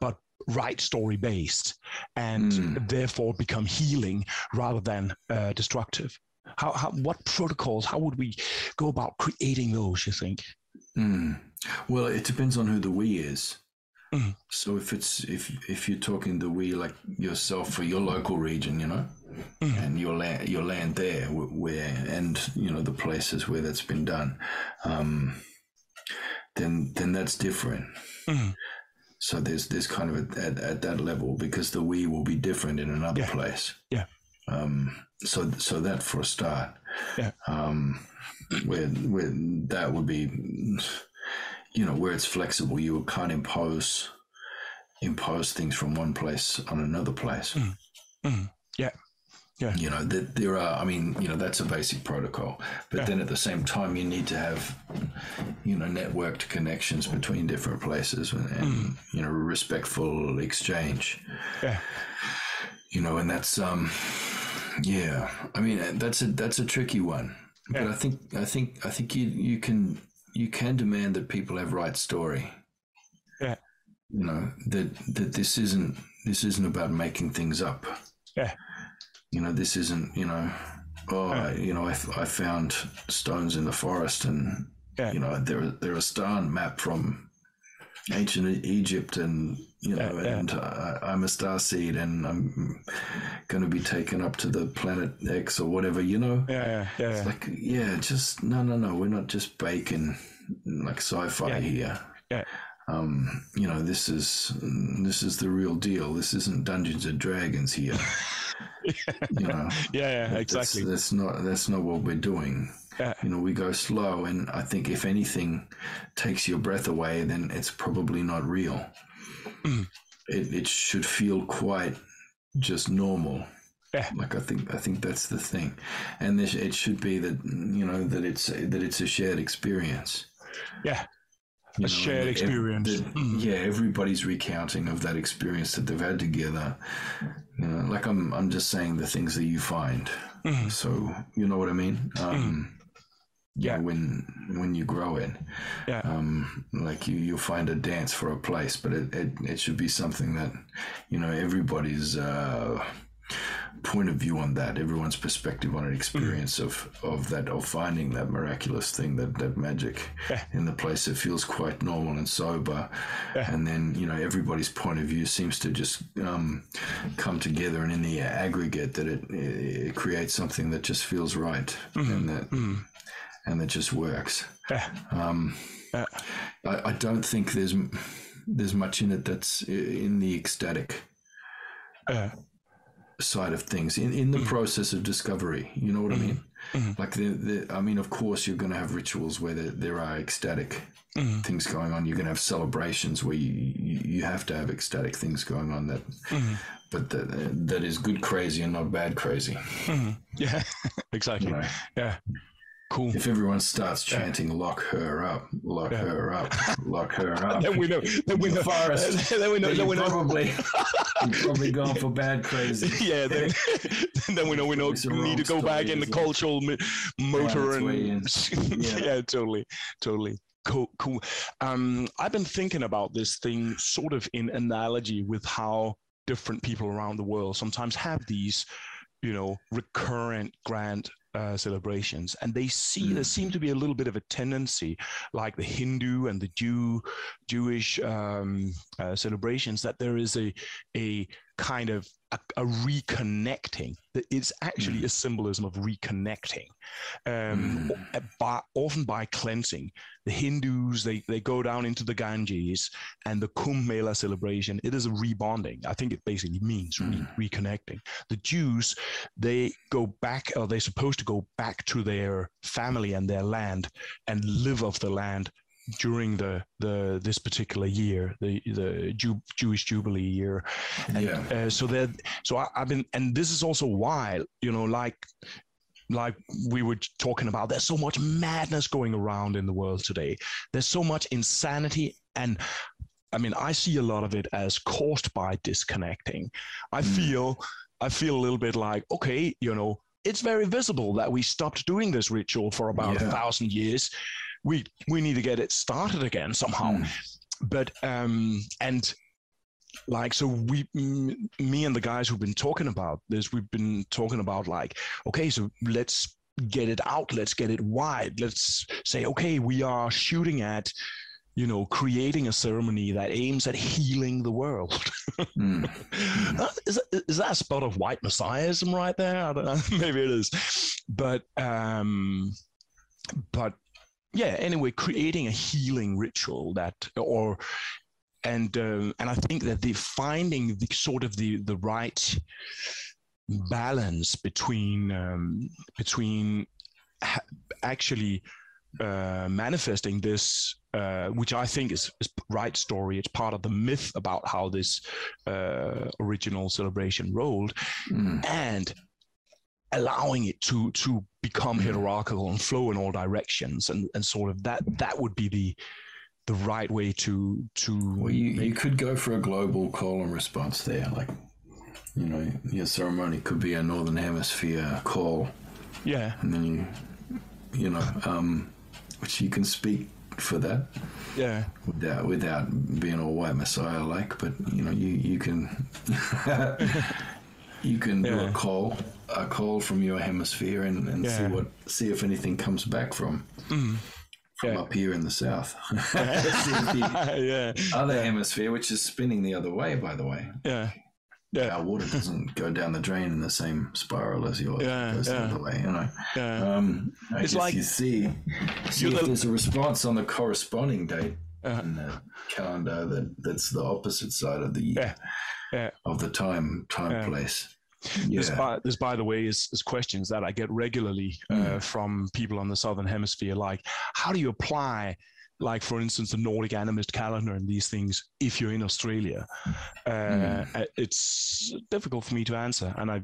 but right story based, and mm. therefore become healing rather than uh, destructive. How, how what protocols? How would we go about creating those? You think? Mm. Well, it depends on who the we is. Mm. So if it's if if you're talking the we like yourself for your local region, you know, mm. and your land your land there where and you know the places where that's been done, um, then then that's different. Mm. So there's there's kind of a, at, at that level because the we will be different in another yeah. place. Yeah. Um, so so that for a start. Yeah. Um, where where that would be you know, where it's flexible, you can't impose impose things from one place on another place. Mm. Mm. Yeah. Yeah. You know, that there are, I mean, you know, that's a basic protocol. But yeah. then at the same time, you need to have, you know, networked connections between different places and, mm. you know, respectful exchange. Yeah. You know, and that's, um, yeah, I mean, that's a, that's a tricky one. Yeah. But I think, I think, I think you, you can, you can demand that people have right story. Yeah. You know that that this isn't this isn't about making things up. Yeah. You know this isn't you know oh. I, you know I, I found stones in the forest and yeah. you know they're they're a star map from ancient Egypt and you know yeah, and uh, I'm a star seed and I'm going to be taken up to the planet X or whatever you know yeah yeah yeah, it's like yeah just no no no we're not just baking like sci-fi here yeah um, you know, this is this is the real deal. This isn't Dungeons and Dragons here. [LAUGHS] yeah. [LAUGHS] You know, yeah, yeah, exactly. That's, that's, not that's not what we're doing. Yeah. You know, we go slow, and I think if anything takes your breath away, then it's probably not real. Mm. It it should feel quite just normal. Yeah. Like I think I think that's the thing, and this, it should be that you know that it's that it's a shared experience. Yeah a know, shared experience. the, mm. Yeah, everybody's recounting of that experience that they've had together. You know, like I'm, I'm just saying the things that you find. Mm. So you know what I mean. Um, mm. Yeah, when when you grow it, yeah, um, like you you'll find a dance for a place, but it, it, it should be something that you know everybody's. Uh, point of view on that, everyone's perspective on an experience mm. of, of that, of finding that miraculous thing, that, that magic yeah. [LAUGHS] in the place that feels quite normal and sober. Yeah. And then, you know, everybody's point of view seems to just um, come together and in the aggregate that it, it creates something that just feels right mm. and that, mm. and that just works. Yeah. Um, I, I don't think there's, there's much in it that's in the ecstatic. Uh, side of things in, in the mm. process of discovery. You know what mm. I mean? Mm. Like the, the, I mean, of course, you're going to have rituals where there, there are ecstatic things going on. You're going to have celebrations where you, you, you have to have ecstatic things going on that, but that, that is good crazy and not bad crazy. Yeah, [LAUGHS] exactly. Yeah. Cool. If everyone starts chanting "lock her up, lock yeah. her up, lock her [LAUGHS] up," then we know. Then we know. [LAUGHS] Forest. [LAUGHS] then we know. Then, we know. Probably, probably gone for bad crazy. Yeah. Then, then we know. We know. We need to go back in the cultural motor and. Yeah. yeah. Totally. Totally. Cool, cool. Um, I've been thinking about this thing sort of in analogy with how different people around the world sometimes have these, you know, recurrent grand uh, celebrations, and they see mm. there seem to be a little bit of a tendency, like the Hindu and the Jew Jewish um, uh, celebrations, that there is a a kind of a, a reconnecting It's actually mm. a symbolism of reconnecting um, mm. by, often by cleansing the hindus they, they go down into the ganges and the kumbh mela celebration it is a rebonding i think it basically means mm. re- reconnecting the jews they go back or they're supposed to go back to their family and their land and live off the land during the the this particular year, the the Jew, Jewish Jubilee year, and yeah. uh, so that so I, I've been, and this is also why you know, like like we were talking about, there's so much madness going around in the world today. There's so much insanity, and I mean, I see a lot of it as caused by disconnecting. I mm. feel I feel a little bit like, okay, you know, it's very visible that we stopped doing this ritual for about yeah. a thousand years we we need to get it started again somehow. Mm. But um, and like so we me and the guys who've been talking about this we've been talking about like okay so let's get it out let's get it wide let's say okay we are shooting at you know creating a ceremony that aims at healing the world mm. [LAUGHS] is, that, is that a spot of white messiahism right there i don't know [LAUGHS] maybe it is but um but yeah anyway creating a healing ritual that or and uh, and i think that the finding the sort of the the right balance between um, between ha- actually uh, manifesting this, uh, which I think is, is right story. It's part of the myth about how this uh, original celebration rolled, mm. and allowing it to to become mm-hmm. hierarchical and flow in all directions and and sort of that that would be the the right way to to well you, you could go for a global call and response there like you know your ceremony could be a northern hemisphere call. Yeah. And then you you know um which you can speak for that. Yeah. Without without being all white messiah like but you know you you can [LAUGHS] you can yeah. do a call a call from your hemisphere and, and yeah. see what see if anything comes back from mm. from yeah. up here in the south. [LAUGHS] [LAUGHS] yeah. Other hemisphere, which is spinning the other way, by the way. Yeah. Yeah. Our water doesn't go down the drain in the same spiral as yours. Yeah, it goes yeah. the other way, you know. Yeah. Um, I it's like you see, see if the, there's a response on the corresponding date uh-huh. in the calendar that that's the opposite side of the year, yeah. Yeah. of the time time place. Yeah. This, by, this, by the way, is, is questions that I get regularly uh, mm. from people on the southern hemisphere. Like, how do you apply, like for instance, the Nordic animist calendar and these things if you're in Australia? Uh, mm. It's difficult for me to answer, and I,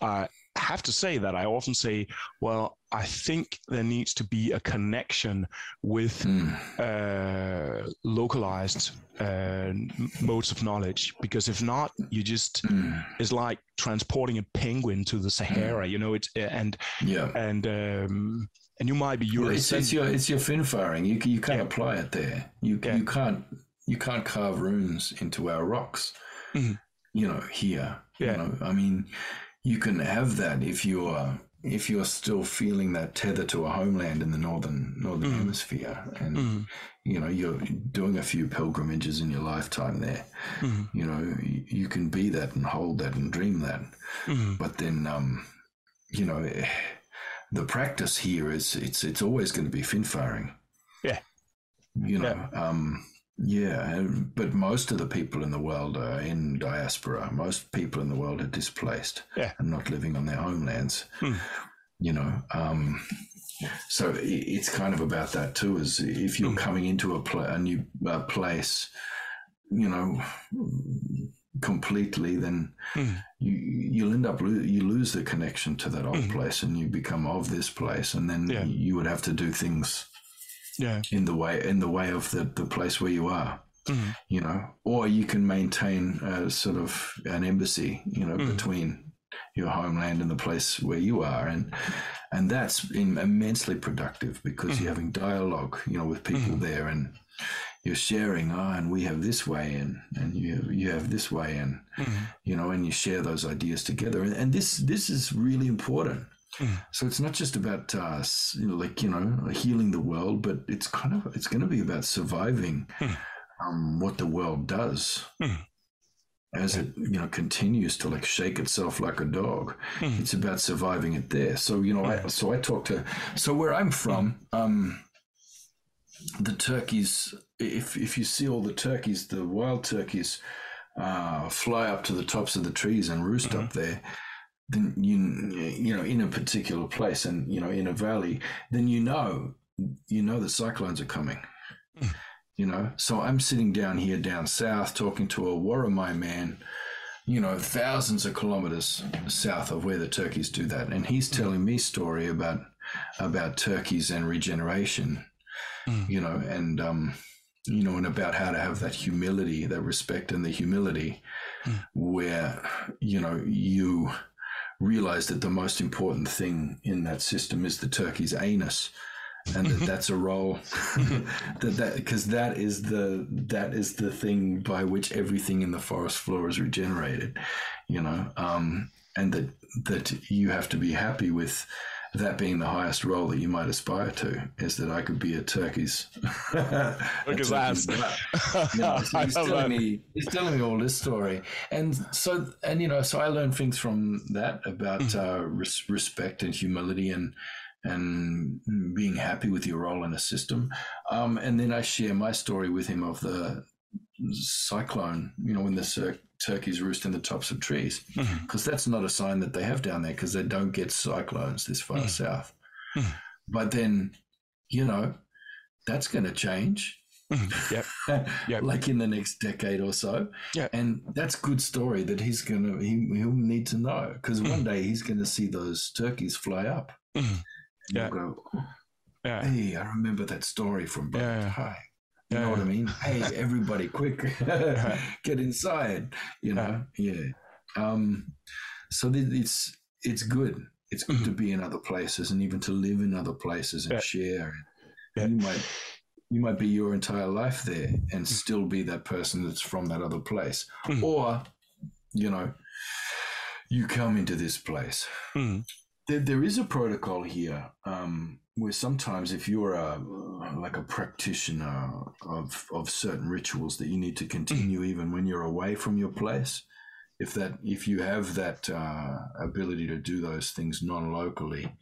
I have to say that I often say, well, I think there needs to be a connection with mm. uh, localized uh, modes of knowledge, because if not, you just mm. it's like transporting a penguin to the Sahara. Mm. You know, it's and yeah, and um, and you might be European. Well, it's, it's, your it's your fin firing. You you can't yeah. apply it there. You yeah. you can't you can't carve runes into our rocks. Mm-hmm. You know here. Yeah. You know, I mean you can have that if you're if you're still feeling that tether to a homeland in the northern northern mm. hemisphere and mm. you know you're doing a few pilgrimages in your lifetime there mm. you know you, you, can be that and hold that and dream that mm. but then um you know the practice here is it's it's always going to be fin firing yeah you know yeah. um yeah, but most of the people in the world are in diaspora. Most people in the world are displaced yeah. and not living on their homelands. Hmm. You know, um, so it's kind of about that too. Is if you're hmm. coming into a, pl- a new uh, place, you know, completely, then mm. you you'll end up lo- you lose the connection to that old place, and you become of this place, and then yeah. you would have to do things, yeah, in the way in the way of the the place where you are. Mm-hmm. You know, or you can maintain a sort of an embassy, you know, mm. between your homeland and the place where you are, and and that's immensely productive because mm-hmm. you're having dialogue, you know, with people mm-hmm. there, and you're sharing, oh, and we have this way, and and you you have this way, and mm-hmm. you know, and you share those ideas together, and, and this this is really important. Mm. So it's not just about us, you know, like you know, healing the world, but it's kind of it's going to be about surviving mm. um, what the world does. Mm as it you know continues to like shake itself like a dog mm. it's about surviving it there so you know i so i talk to so where i'm from um the turkeys if if you see all the turkeys the wild turkeys uh, fly up to the tops of the trees and roost mm-hmm. up there then you you know in a particular place and you know in a valley then you know you know the cyclones are coming mm you know. So I'm sitting down here down south talking to a Worimi man, you know, thousands of kilometers south of where the turkeys do that, and he's telling me story about about turkeys and regeneration, mm. you know, and um, you know, and about how to have that humility, that respect, and the humility, mm. where you know you realize that the most important thing in that system is the turkey's anus and that that's a role [LAUGHS] that that because that is the that is the thing by which everything in the forest floor is regenerated you know um, and that that you have to be happy with that being the highest role that you might aspire to is that I could be a turkey's. Look at that! no, so he's telling me he's telling me all this story, and so and you know so I learned things from that about mm. uh, res- respect and humility and and being happy with your role in a system. Um, and then I share my story with him of the cyclone, you know, when the turkeys roost in the tops of trees, because mm-hmm. that's not a sign that they have down there because they don't get cyclones this far mm-hmm. south. Mm-hmm. But then, you know, that's going to change. Mm-hmm. Yep. [LAUGHS] yep. like in the next decade or so. Yeah. And that's good story that he's gonna he, he'll need to know because one mm-hmm. day he's gonna see those turkeys fly up. Mm-hmm yeah. go, yeah. hey, I remember that story from Brother yeah. Hi. You yeah. know what I mean? Hey, everybody, quick, [LAUGHS] get inside. You know, yeah. Um, so it's it's good. It's good mm-hmm. to be in other places and even to live in other places and share. And you might you might be your entire life there and mm. still be that person that's from that other place, mm-hmm. or you know, you come into this place. Mm-hmm there, there is a protocol here um, where sometimes if you're a like a practitioner of of certain rituals that you need to continue mm. [CLEARS THROAT] even when you're away from your place if that if you have that uh, ability to do those things non-locally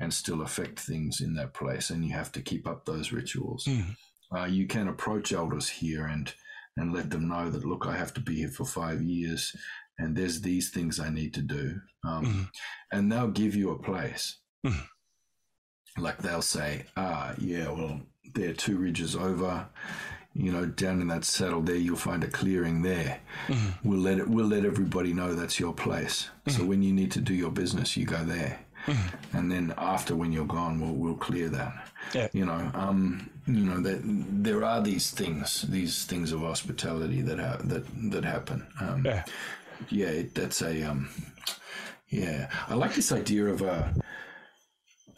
and still affect things in that place and you have to keep up those rituals mm. uh, you can approach elders here and and let them know that look i have to be here for five years and there's these things I need to do. Um, mm-hmm. And they'll give you a place. Mm-hmm. Like they'll say, ah, yeah, well, there are two ridges over. You know, down in that saddle there, you'll find a clearing there. Mm-hmm. We'll let it. We'll let everybody know that's your place. So mm-hmm. when you need to do your business, you go there. Mm-hmm. And then after, when you're gone, we'll we'll clear that. Yeah. You know, um, you know that there are these things, these things of hospitality that ha- that that happen. Um, yeah yeah, that's a um, yeah. I like this idea of a,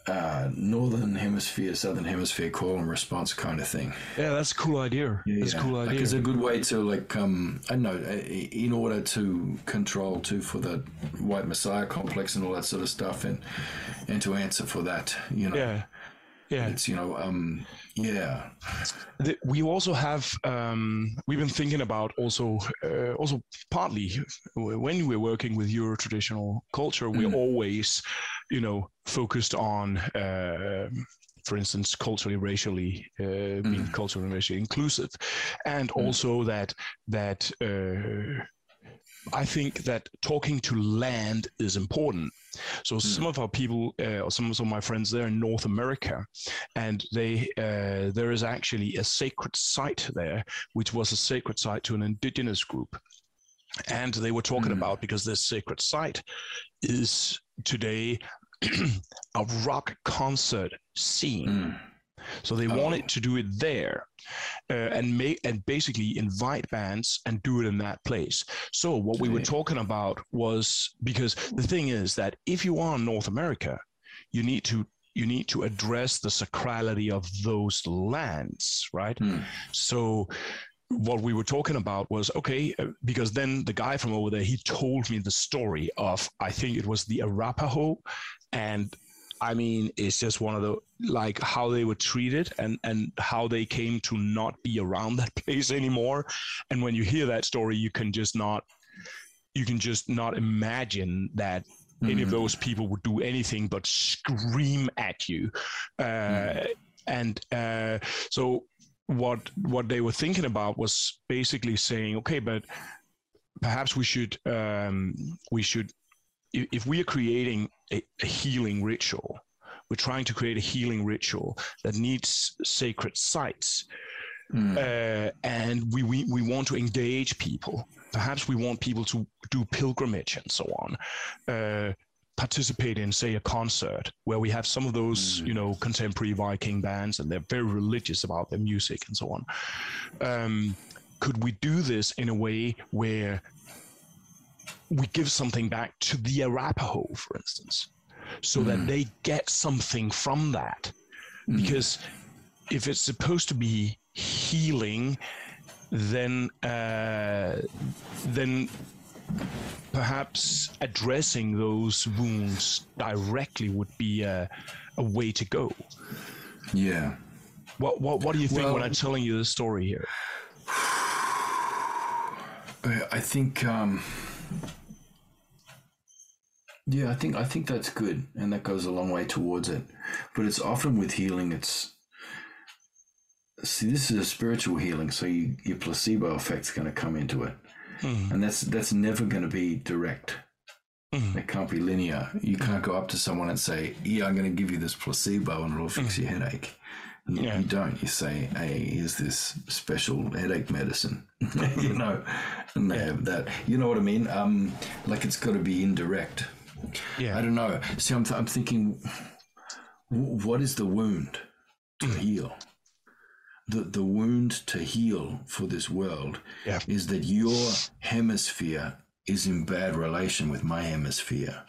a northern hemisphere, southern hemisphere call and response kind of thing. Yeah, that's a cool idea. Yeah, that's a cool idea. Like it's a good way to like um, I know, in order to control too for the white messiah complex and all that sort of stuff, and and to answer for that, you know. Yeah. Yeah. It's you know um, yeah. we also have um, we've been thinking about also uh, also partly when we're working with Euro traditional culture, we're mm. always you know focused on. Uh, for instance, culturally, racially, uh, mm. being culturally and racially inclusive, and mm. also that that uh, I think that talking to land is important. So mm. some of our people, uh, or some, some of my friends, they're in North America, and they uh, there is actually a sacred site there, which was a sacred site to an indigenous group. and they were talking mm. about because this sacred site is today [CLEARS THROAT] a rock concert scene. Mm. So they oh. wanted to do it there uh, and make and basically invite bands and do it in that place. So what we were talking about was because the thing is that if you are in North America, you need to you need to address the sacrality of those lands, right? Mm. So what we were talking about was okay uh, because then the guy from over there he told me the story of i think it was the arapaho and i mean it's just one of the like how they were treated and and how they came to not be around [LAUGHS] that place anymore and when you hear that story you can just not you can just not imagine that mm-hmm. any of mm-hmm. those people would do anything but scream at you uh, mm-hmm. and uh, so what what they were thinking about was basically saying, okay, but perhaps we should um, we should if we are creating a, a healing ritual, we're trying to create a healing ritual that needs sacred sites. Mm. Uh, and we, we, we want to engage people. Perhaps we want people to do pilgrimage and so on. Uh, participate in, say, a concert where we have some of those, mm. you know, contemporary Viking bands, and they're very religious about their music and so on. Um, could we do this in a way where we give something back to the Arapaho, for instance, so mm. that they get something from that? Mm. Because if it's supposed to be healing, then uh, then perhaps addressing those wounds directly would be a, a way to go. Yeah. What what what do you think well, when I'm telling you the story here? I think um, yeah, I think I think that's good and that goes a long way towards it. But it's often with healing it's see this is a spiritual healing, so you, your placebo effect's going to come into it mm. and that's that's never going to be direct. Mm. It can't be linear. You can't go up to someone and say, "Yeah, I'm going to give you this placebo and it'll fix your headache." Yeah. You don't. You say, "Hey, here's this special headache medicine," [LAUGHS] you know, and they yeah. have that. You know what I mean? Um, like it's got to be indirect. Yeah. I don't know. See, I'm, th- I'm thinking, what is the wound to mm. heal? The, the wound to heal for this world yeah. is that your hemisphere is in bad relation with my hemisphere.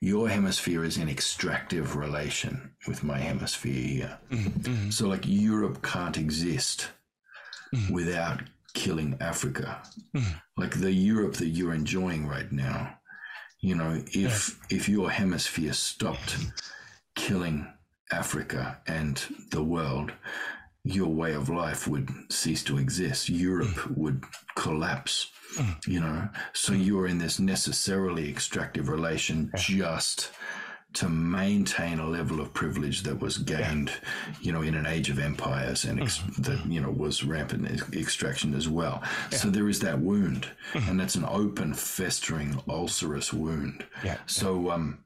Your hemisphere is in extractive relation with my hemisphere here. Mm-hmm. mm-hmm. So, like, Europe can't exist mm-hmm. without killing Africa. Mm-hmm. Like the Europe that you're enjoying right now, you know, if yeah. if your hemisphere stopped killing Africa and the world, your way of life would cease to exist. Europe mm. would collapse, mm. you know. So mm. you're in this necessarily extractive relation just to maintain a level of privilege that was gained, you know, in an age of empires and ex- mm-hmm. that, you know, was rampant extraction as well. So there is that wound, mm-hmm. and that's an open, festering, ulcerous wound. Yeah. So, um,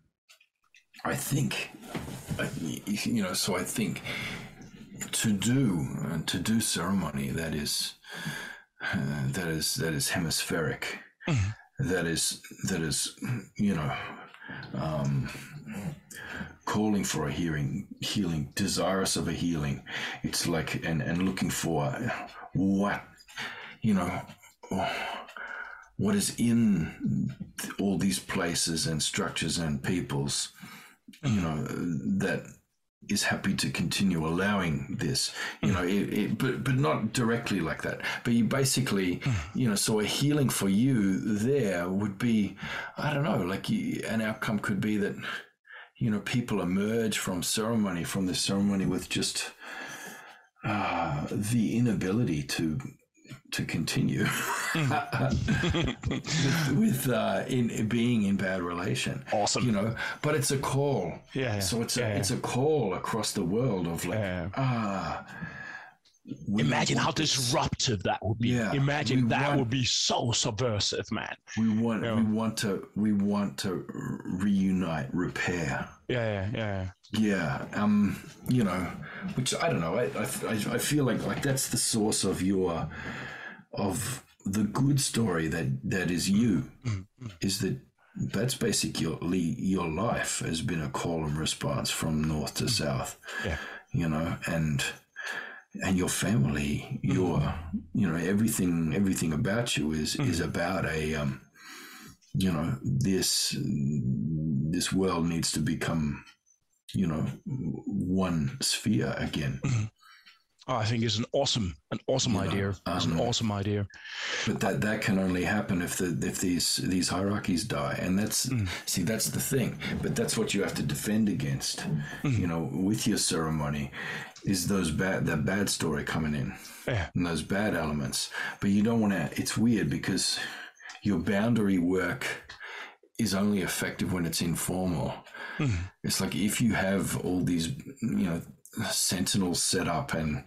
I think, uh, you know, so I think to do uh, to do ceremony that is uh, [SIGHS] that is that is hemispheric mm-hmm. that is that is you know um, calling for a healing healing desirous of a healing it's like and and looking for what you know what is in all these places and structures and peoples you mm-hmm. know that is happy to continue allowing this, you know, it, it, but but not directly like that. But you basically, you know, so a healing for you there would be, I don't know, like you, an outcome could be that, you know, people emerge from ceremony from the ceremony with just uh, the inability to to continue with, [LAUGHS] with uh, in being in bad relation. Awesome, you know. But it's a call. Yeah. So it's a yeah. it's a call across the world of like yeah. ah. Imagine how disruptive that would be. Yeah, Imagine that want, would be so subversive, man. We want know? we want to we want to reunite, repair. Yeah, yeah, yeah. Yeah, um, you know, which I don't know. I, I, I feel like like that's the source of your of the good story that that is you mm-hmm. is that that's basically your life has been a call and response from north to south. Yeah. You know, and and your family, your you know everything everything about you is mm. is about a um, you know this this world needs to become you know one sphere again. Mm. Oh, I think it's an awesome, an awesome you idea. Know, it's um, an awesome idea. But that that can only happen if the if these these hierarchies die, and that's mm. see that's the thing. But that's what you have to defend against. Mm. You know, with your ceremony, is those bad that bad story coming in, yeah. and those bad elements. But you don't want to. It's weird because your boundary work is only effective when it's informal. Mm. It's like if you have all these, you know sentinels set up and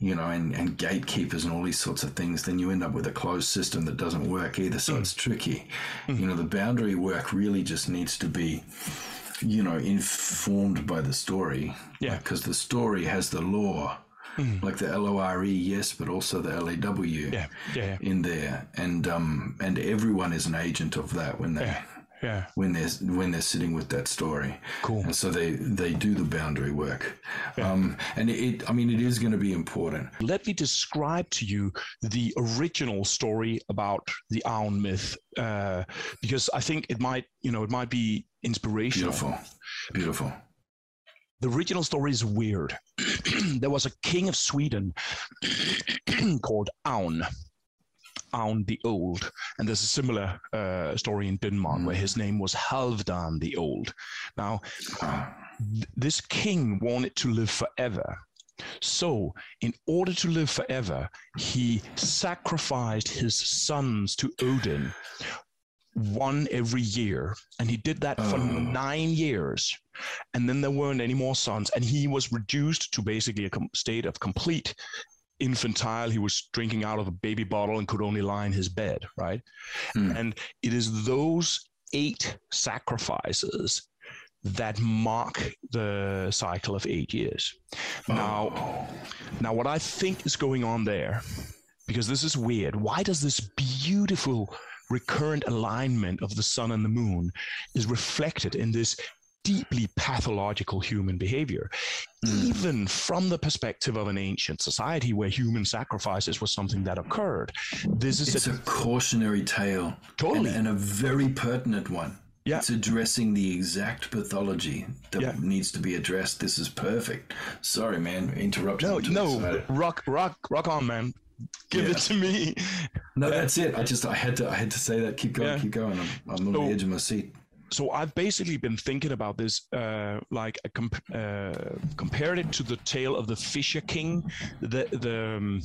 you know and, and gatekeepers and all these sorts of things then you end up with a closed system that doesn't work either so mm. it's tricky mm. you know the boundary work really just needs to be you know informed by the story yeah because the story has the law Mm. like the L O R E, yes, but also the L A W yeah. Yeah, yeah. in there, and um, and everyone is an agent of that when they yeah. when they're when they're sitting with that story. Cool. And so they they do the boundary work. Yeah. um, and it i mean it is going to be important. Let me describe to you the original story about the Aun myth uh, because i think it might you know it might be inspirational. Beautiful. Beautiful. The original story is weird. [CLEARS THROAT] There was a king of sweden [CLEARS THROAT] called Aun Aun the Old. And there's a similar uh, story in Denmark mm. where his name was Halvdan the Old. Now, th- this king wanted to live forever. So, in order to live forever, he sacrificed his sons to Odin, one every year. And he did that for oh. nine years. And then there weren't any more sons. And he was reduced to basically a com- state of complete infantile. He was drinking out of a baby bottle and could only lie in his bed, right? Mm. And it is those eight sacrifices that mark the cycle of eight years. Oh. Now, now what I think is going on there, because this is weird, why does this beautiful recurrent alignment of the sun and the moon is reflected in this deeply pathological human behavior, mm. even from the perspective of an ancient society where human sacrifices was something that occurred. This is it's a, a cautionary tale, totally, and, and, a very pertinent one. Yeah. It's addressing the exact pathology that yeah. needs to be addressed. This is perfect. Sorry, man, interrupted. No, no, rock, rock, rock on, man give yeah. it to me. No, [LAUGHS] that's it. I just I had to I had to say that. Keep going, yeah. keep going. I'm, I'm on so, the edge of my seat so I've basically been thinking about this, uh, like comp- uh, compared it to the tale of the Fisher King, the the um,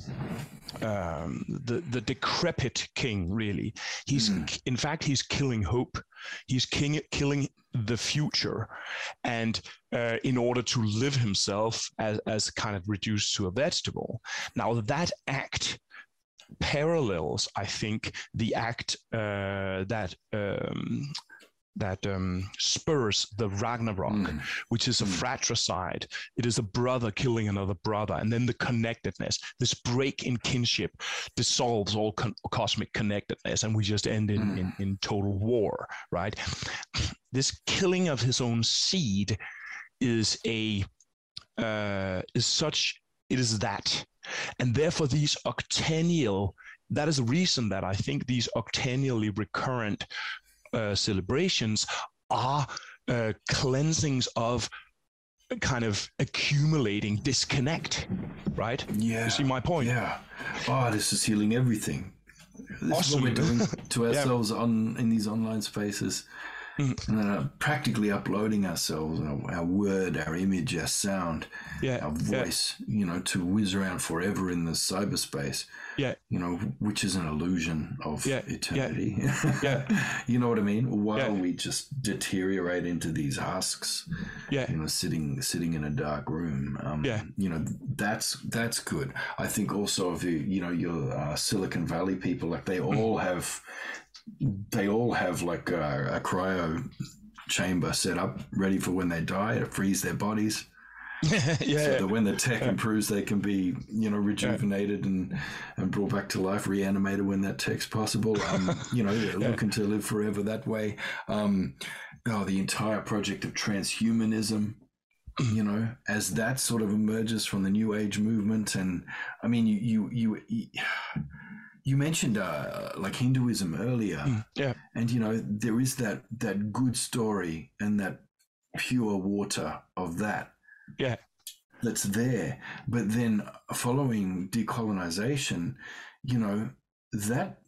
um, the, the decrepit king. Really, he's mm. in fact he's killing hope. He's king, killing the future, and uh, in order to live himself as as kind of reduced to a vegetable. Now that act parallels, I think, the act uh, that um, that um, spurs the Ragnarok, mm. which is a mm. fratricide. It is a brother killing another brother, and then the connectedness. This break in kinship dissolves all con- cosmic connectedness, and we just end in, mm. in, in total war. Right? [SNIFFS] This killing of his own seed is a uh, is such. It is that, and therefore these octennial that is the reason that I think these octennially recurrent uh, celebrations are uh, cleansings of kind of accumulating disconnect, right? Yeah. You see my point? Yeah. Oh, this is healing everything. This awesome. is what we're doing to [LAUGHS] ourselves yeah. on in these online spaces. Mm. Uh, practically uploading ourselves, our, our, word, our image, our sound, yeah. our voice, yeah. you know, to whiz around forever in the cyberspace. Yeah. You know, which is an illusion of yeah. eternity. Yeah. yeah. [LAUGHS] you know what I mean? While we just deteriorate into these husks. Yeah. You know, sitting sitting in a dark room. Um, yeah. You know, that's that's good. I think also if you you know your uh, Silicon Valley people, like they mm. all have they all have like a, a cryo chamber set up ready for when they die to freeze their bodies. [LAUGHS] yeah, so that when the tech improves, they can be you know rejuvenated and and brought back to life, reanimated when that tech's possible. Um, you know, [LAUGHS] looking to live forever that way. Um, oh, the entire project of transhumanism you know, as that sort of emerges from the New Age movement, and I mean, you you you you mentioned uh, like Hinduism earlier, mm, yeah, and you know there is that that good story and that pure water of that, yeah, that's there. But then following decolonization, you know that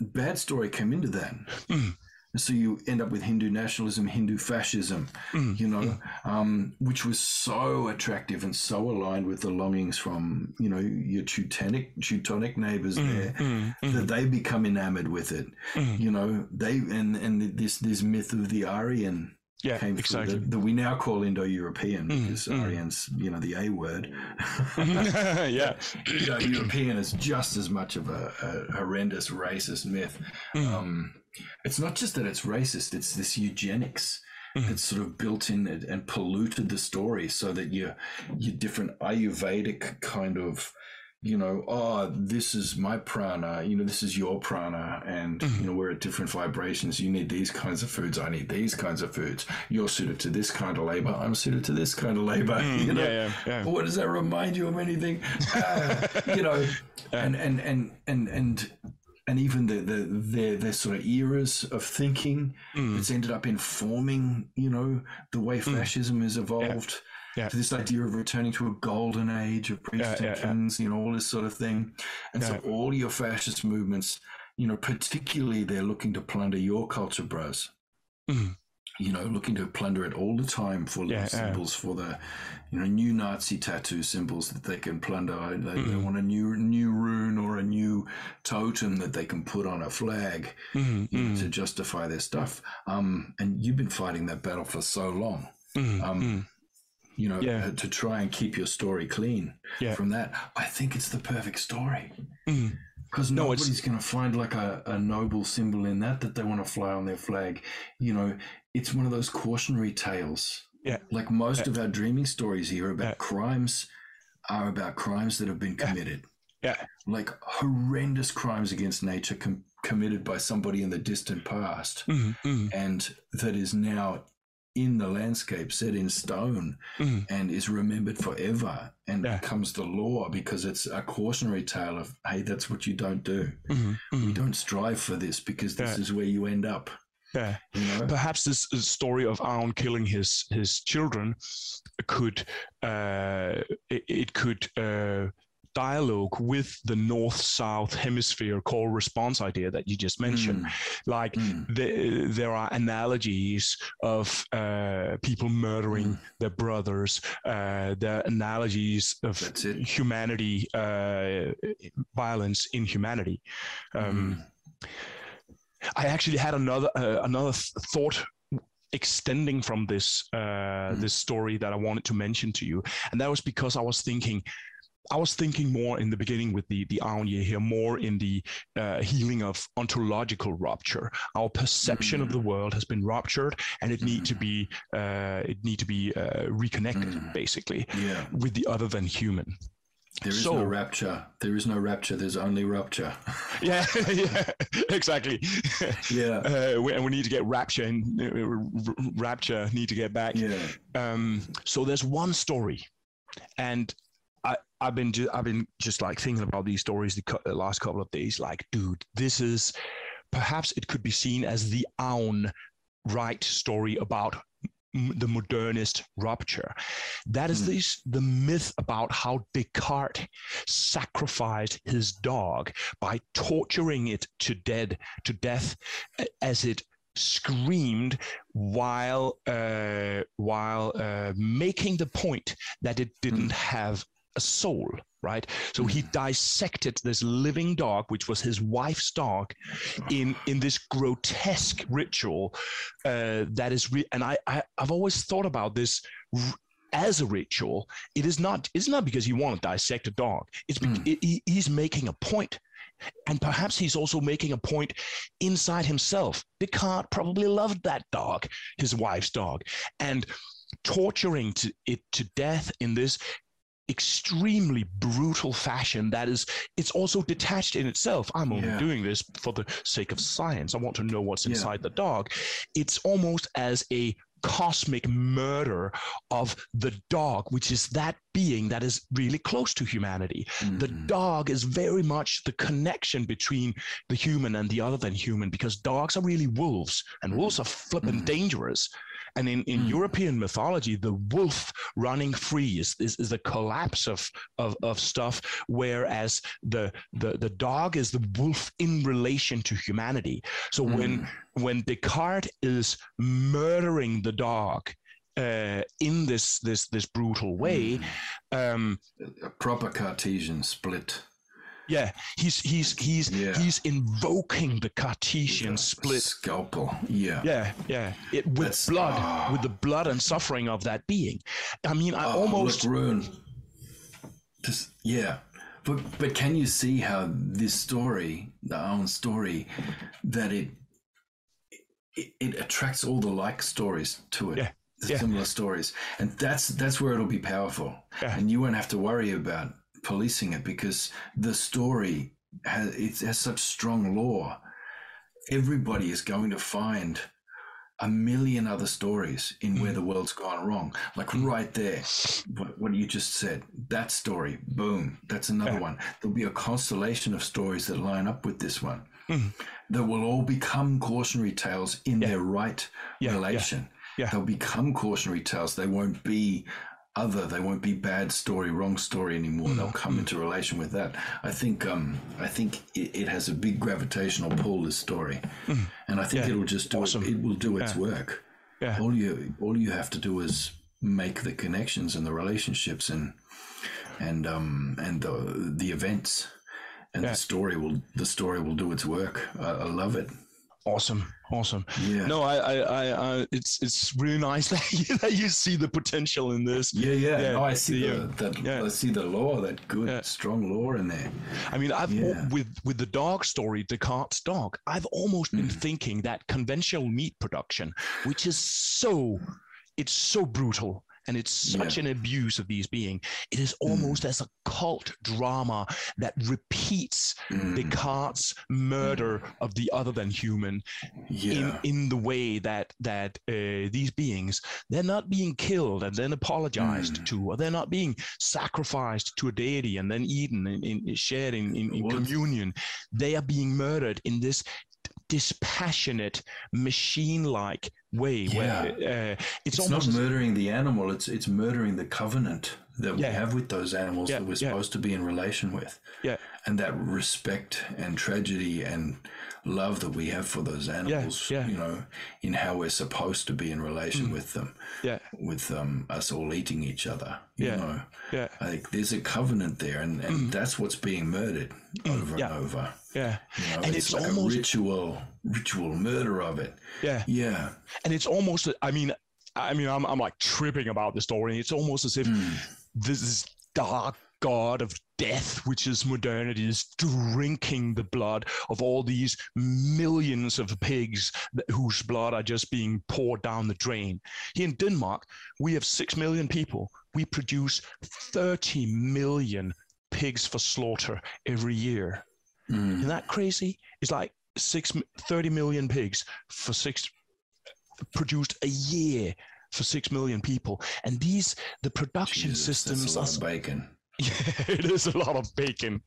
bad story came into that. Mm so you end up with Hindu nationalism, Hindu fascism, mm, you know, mm. um, which was so attractive and so aligned with the longings from you know your Teutonic Teutonic neighbors mm, there mm, mm. that they become enamored with it. Mm. You know, they and and this this myth of the Aryan yeah, came exactly. that, that, we now call Indo-European because. Aryan's, you know, the A word. [LAUGHS] yeah, [LAUGHS] you know, European is just as much of a, a horrendous racist myth. Um, it's not just that it's racist; it's this eugenics mm. that's sort of built in it and polluted the story, so that your your different Ayurvedic kind of you know, oh, this is my prana, you know, this is your prana, and, mm-hmm. you know, we're at different vibrations. You need these kinds of foods. I need these kinds of foods. You're suited to this kind of labor. I'm suited to this kind of labor. Mm, [LAUGHS] you know, yeah, yeah, yeah. what does that remind you of anything? Uh, you know, [LAUGHS] and, and, and, and, and, and even the, the their their sort of eras of thinking, mm. it's ended up informing, you know, the way mm. fascism mm. has evolved. Yeah yeah. to this idea of returning to a golden age of priests yeah, and kings, you know, all this sort of thing. And so all your fascist movements, you know, particularly they're looking to plunder your culture, bros. Mm. You know, looking to plunder it all the time for yeah, symbols for the, you know, new Nazi tattoo symbols that they can plunder. They, mm. they, mm-hmm. want a new new rune or a new totem that they can put on a flag mm. you know, to justify their stuff. Um, and you've been fighting that battle for so long. Um, you know, yeah. Uh, to try and keep your story clean yeah. from that. I think it's the perfect story. Because no, nobody's going to find like a, a noble symbol in that that they want to fly on their flag. You know, it's one of those cautionary tales. Yeah. Like most yeah. of our dreaming stories here about yeah. crimes are about crimes that have been committed. Yeah. Like horrendous crimes against nature com- committed by somebody in the distant past. Mm-hmm, mm-hmm. And that is now in the landscape set in stone mm. and is remembered forever and yeah. becomes the law because it's a cautionary tale of hey that's what you don't do mm-hmm. Mm-hmm. you don't strive for this because this yeah. is where you end up yeah you know? perhaps this story of Aun killing his his children could uh, it, it could uh, dialogue with the north south hemisphere call response idea that you just mentioned. Mm. Like mm. The, there are analogies of uh, people murdering mm. their brothers, uh, there are analogies of humanity, uh, violence in humanity. Um, mm. I actually had another uh, another thought extending from this uh, mm. this story that I wanted to mention to you, and that was because I was thinking I was thinking more in the beginning with the the Aunye here, more in the uh, healing of ontological rupture. Our perception mm. of the world has been ruptured, and it mm. need to be uh, it need to be uh, reconnected, mm. basically, yeah. with the other than human. There is so, no rapture. There is no rapture. There's only rupture. [LAUGHS] yeah, [LAUGHS] yeah, exactly. Yeah, [LAUGHS] uh, we, and we need to get rapture and uh, rapture need to get back. Yeah. Um, so there's one story, and I, I've been ju- I've been just like thinking about these stories the, co- the last couple of days. Like, dude, this is perhaps it could be seen as the own right story about the modernist rupture. That is mm. this, the myth about how Descartes sacrificed his dog by torturing it to dead to death as it screamed while uh, while uh, making the point that it didn't mm. have a soul, right? So he hmm. dissected this living dog, which was his wife's dog, in in this grotesque ritual uh, that is. Re- and I, I I've always thought about this. R- as a ritual, it is not. It's not because you want to dissect a dog. It's mm. it, he, he's making a point, and perhaps he's also making a point inside himself. Descartes probably loved that dog, his wife's dog, and torturing to, it to death in this extremely brutal fashion that is it's also detached in itself i'm only Yeah. doing this for the sake of science i want to know what's Yeah. inside the dog it's almost as a cosmic murder of the dog which is that being that is really close to humanity the Mhm. dog is very much the connection between the human and the other than human because dogs are really wolves and wolves are flippin' Mhm. dangerous and in, in Mm. European mythology, the wolf running free is, is, is the collapse of, of, of stuff, whereas the, the, the dog is the wolf in relation to humanity. So when, Mm. when Descartes is murdering the dog uh, in this, this, this brutal way, Mm. um, a proper Cartesian split. Yeah, he's, he's, he's, Yeah. he's invoking the Cartesian split scalpel. Yeah. Yeah, yeah. It with That's- blood, ah. with the blood and suffering of that being. I mean, I Oh, almost Rune. Just yeah, but but can you see how this story, the Aun story, that it it, it attracts all the like stories to it. Yeah, The yeah. similar stories, and that's that's where it'll be powerful, Yeah. and you won't have to worry about policing it because the story has it has such strong lore. Everybody is going to find a million other stories in where the world's gone wrong. Like right there, what, what you just said, that story, boom, that's another Yeah. one. There'll be a constellation of stories that line up with this one Mhm. that will all become cautionary tales in Yeah. their right Yeah, relation. yeah. They'll become cautionary tales. They won't be other. They won't be bad story, wrong story anymore. They'll come Mm-hmm. into relation with that. I think. Um, I think it, it has a big gravitational pull. This story, and I think Mm. Yeah. it'll just do Awesome. it. It will do its Yeah. work. Yeah. All you all you have to do is make the connections and the relationships and and um and the the events and Yeah. the story will the story will do its work. I, I love it. awesome, awesome. Yeah. No, I, I, I, I it's it's really nice [LAUGHS] that you, that you see the potential in this. Yeah, yeah. Yeah, No, I see yeah, the, that. yeah. I see the law, that good, Yeah. strong law in there. I mean, I've with with the dog story, Descartes' dog. I've almost been Mm. thinking that conventional meat production, which is so, it's so brutal and it's such Yeah. an abuse of these beings. It is almost as a cult drama that repeats Mm, Descartes' murder of the other than human in, yeah. in the way that that uh, these beings they're not being killed and then apologized Mm. to, or they're not being sacrificed to a deity and then eaten and in, in, shared in, in, in communion. They are being murdered in this dispassionate, machine-like way. Where uh, it's, it's almost not murdering the animal. It's it's murdering the covenant that we have with those animals Yeah, that we're yeah. supposed to be in relation with, yeah, and that respect and tragedy and love that we have for those animals. yeah. You know, in how we're supposed to be in relation Mm. with them, yeah, with um, us all eating each other. You Yeah. know, yeah, I think there's a covenant there, and, and that's what's being murdered over Mm. Yeah. and over. Yeah. You know, And it's, it's like almost- a ritual, ritual murder of it. Yeah. Yeah. and it's almost i mean i mean i'm, I'm like tripping about the story it's almost as if Mm. this is dark god of death which is modernity is drinking the blood of all these millions of pigs that, whose blood are just being poured down the drain here in denmark we have 6 million people we produce 30 million pigs for slaughter every year Mm. isn't that crazy? It's like six, 30 million pigs for six, produced a year for six million people. And these, the production Jesus, that's systems, a are, lot of bacon. [LAUGHS] yeah, it is a lot of bacon.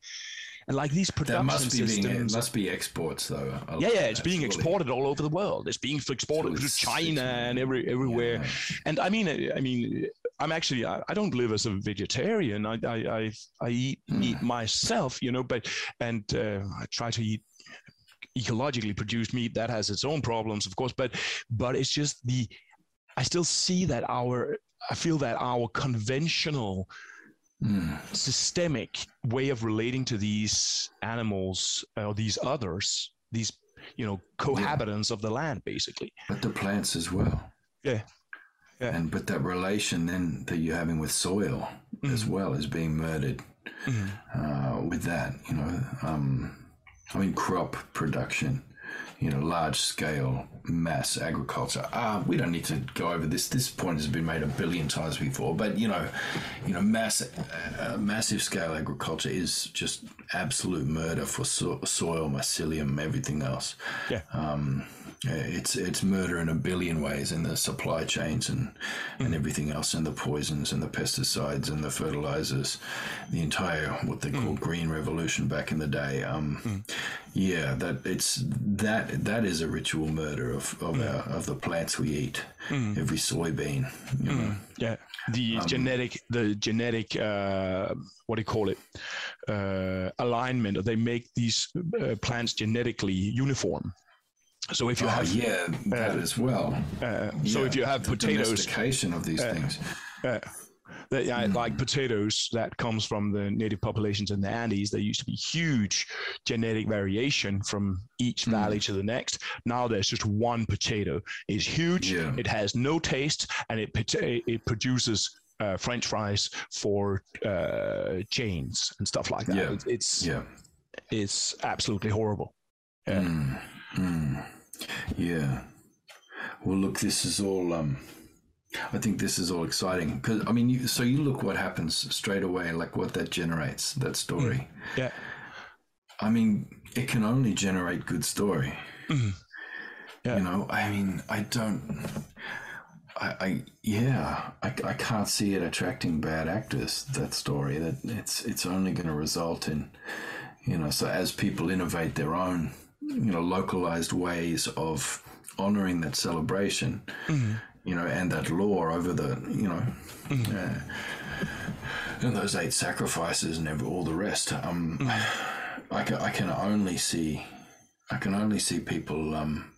And like these production That must be being, it must be exports though. a yeah, yeah, it's being exported all over the world. It's being exported to China and every everywhere. Yeah. And I mean, I mean, I'm actually I, I don't live as a vegetarian. I I I, I eat Hmm. meat myself, you know, but and uh, I try to eat ecologically produced meat. That has its own problems, of course, but but it's just the I still see that our I feel that our conventional Mm. systemic way of relating to these animals or these others, these you know cohabitants of the land, basically. But the plants as well. Yeah. Yeah. And but that relation then that you're having with soil as Mhm. well is being murdered Mhm. uh, with that. You know, um, I mean crop production. You know, large scale mass agriculture. Uh, we don't need to go over this. This point has been made a billion times before, but you know, you know, mass, uh, massive scale agriculture is just absolute murder for so- soil, mycelium, everything else. Yeah. Um, it's it's murder in a billion ways in the supply chains and and mm. everything else and the poisons and the pesticides and the fertilizers the entire what they call mm. green revolution back in the day um, mm. Yeah that it's that that is a ritual murder of of, mm. our, of the plants we eat mm. every soybean you know? Mm. yeah the um, genetic the genetic uh, what do you call it uh, alignment they make these uh, plants genetically uniform so if you oh, have yeah that uh, as well. Uh, so yeah, if you have potatoes, domestication of these uh, things. Uh, that, mm. like potatoes that comes from the native populations in the Andes, there used to be huge genetic variation from each mm. valley to the next. Now there's just one potato. It's huge. Yeah. It has no taste, and it it produces uh, French fries for uh, chains and stuff like that. Yeah. It's yeah. it's absolutely horrible. Yeah. Mm. Mm. Yeah. Well, look, this is all. Um, I think this is all exciting because I mean, you, so you look what happens straight away, like what that generates that story. Mm. Yeah. I mean, it can only generate good story. Mm. Yeah. You know, I mean, I don't. I, I yeah, I, I can't see it attracting bad actors. That story that it's it's only going to result in, you know, so as people innovate their own you know localized ways of honoring that celebration mm-hmm. You know and that law over the you know mm-hmm. uh, and those eight sacrifices and all the rest um mm-hmm. I, can, I can only see i can only see people um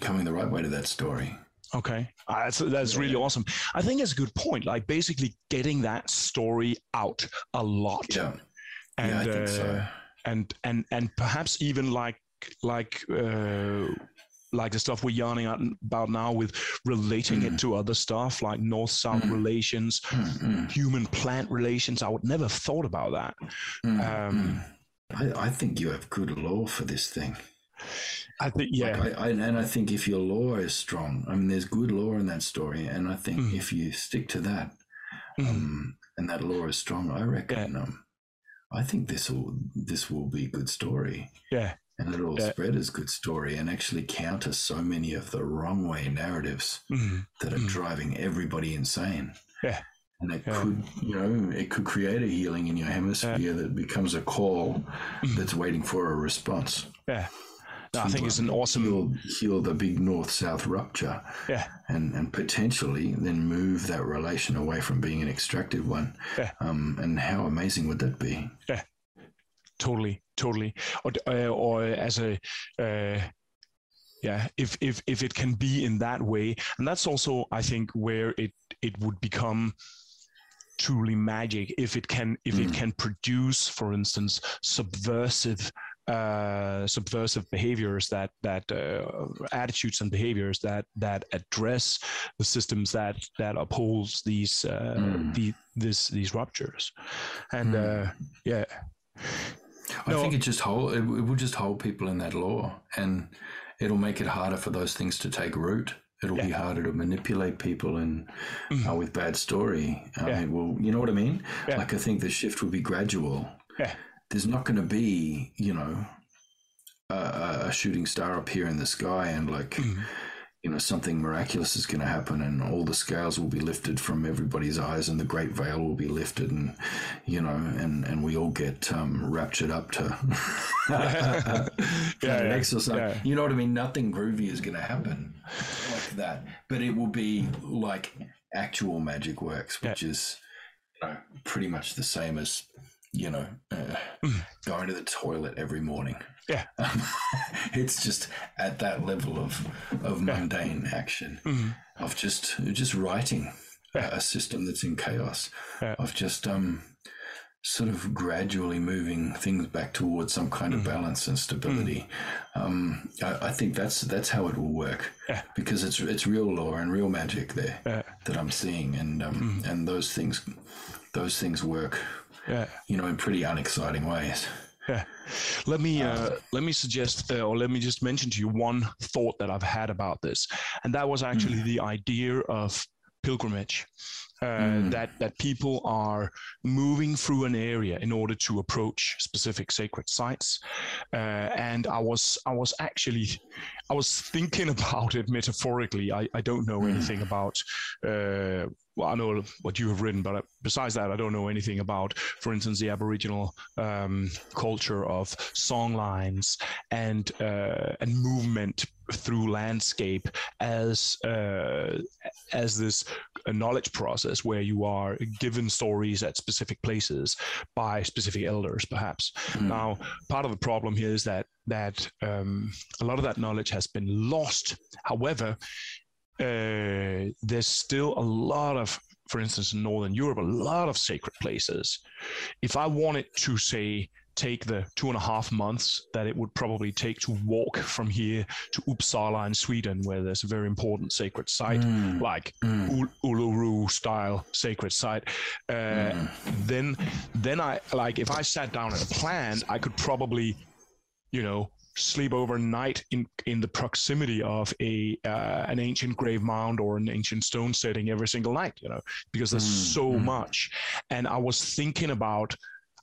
coming the right way to that story Okay, uh, that's that's really awesome. I think it's a good point. Like basically getting that story out a lot. Yeah, and yeah, I think uh, so and and and perhaps even like like uh, like the stuff we're yarning about now with relating mm. it to other stuff like north south mm. relations mm, human plant relations i would never have thought about that mm, um. I, I, think you have good law for this thing i think yeah like I, I, and i think if your law is strong i mean there's good law in that story and i think mm. if you stick to that um, and that law is strong i reckon yeah. um, I think this will this will be a good story. Yeah. And it'll yeah. spread as good story and actually counter so many of the wrong way narratives mm-hmm. that are mm-hmm. driving everybody insane. Yeah. And it yeah. could, you know, it could create a healing in your hemisphere yeah. that becomes a call mm-hmm. that's waiting for a response. Yeah. No, I think it's an awesome heal, heal the big north south rupture. Yeah. And and potentially then move that relation away from being an extractive one. Yeah. Um, and how amazing would that be? Yeah. Totally, totally. Or uh, or as a uh, yeah, if if if it can be in that way, and that's also I think where it it would become truly magic if it can if mm. it can produce for instance subversive uh, subversive behaviors that that uh, attitudes and behaviors that that address the systems that that upholds these uh, mm. the, this these ruptures and mm. yeah I no, think it just hold it, it will just hold people in that law and it'll make it harder for those things to take root it'll yeah. be harder to manipulate people and mm. uh, with bad story. I yeah. well, you know what I mean? Yeah. Like I think the shift will be gradual. Yeah there's not going to be, you know, a, a, shooting star up here in the sky and like, mm. You know, something miraculous is going to happen and all the scales will be lifted from everybody's eyes and the great veil will be lifted and, you know, and, and we all get um, raptured up to [LAUGHS] yeah, [LAUGHS] yeah, yeah. You know what I mean? Nothing groovy is going to happen like that, but it will be like actual magic works, which yeah. is, you know, pretty much the same as you know, uh, mm. going to the toilet every morning. Yeah, um, [LAUGHS] it's just at that level of of mundane action mm-hmm. of just just writing yeah. a, system that's in chaos. Yeah. Of just um, sort of gradually moving things back towards some kind mm-hmm. of balance and stability. Mm-hmm. Um, I, I, think that's that's how it will work. Yeah. Because it's it's real law and real magic there that I'm seeing, and um, mm-hmm. and those things those things work yeah. you know, in pretty unexciting ways. Yeah. Let me uh, let me suggest, uh, or let me just mention to you one thought that I've had about this, and that was actually mm. the idea of pilgrimage. Uh, mm. that that people are moving through an area in order to approach specific sacred sites, uh, and I was I was actually I was thinking [LAUGHS] about it metaphorically. I, I don't know mm. anything about uh, well, I know what you have written, but besides that, I don't know anything about, for instance, the Aboriginal um, culture of song lines and uh, and movement through landscape as uh, as this knowledge process where you are given stories at specific places by specific elders, perhaps. Mm. Now, part of the problem here is that that um, a lot of that knowledge has been lost. However, uh, there's still a lot of, for instance, in Northern Europe, a lot of sacred places. If I wanted to say, take the two and a half months that it would probably take to walk from here to Uppsala in Sweden, where there's a very important sacred site, mm. like mm. Uluru style sacred site. Uh, mm. Then, then I like if I sat down and planned, I could probably, you know, sleep overnight in in the proximity of a uh, an ancient grave mound or an ancient stone setting every single night you know because there's mm, so mm. much and i was thinking about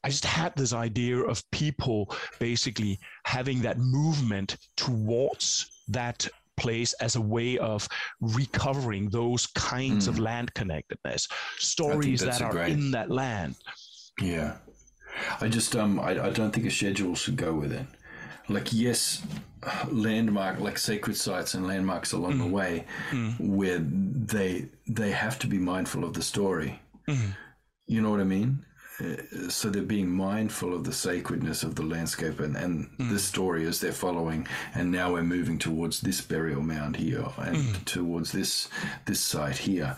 i just had this idea of people basically having that movement towards that place as a way of recovering those kinds mm. of land connectedness stories that are great... in that land yeah i just um I, I don't think a schedule should go with it like yes landmark like sacred sites and landmarks along mm. the way mm. where they they have to be mindful of the story mm. you know what i mean so they're being mindful of the sacredness of the landscape and, and mm. this story as they're following and now we're moving towards this burial mound here and mm. towards this this site here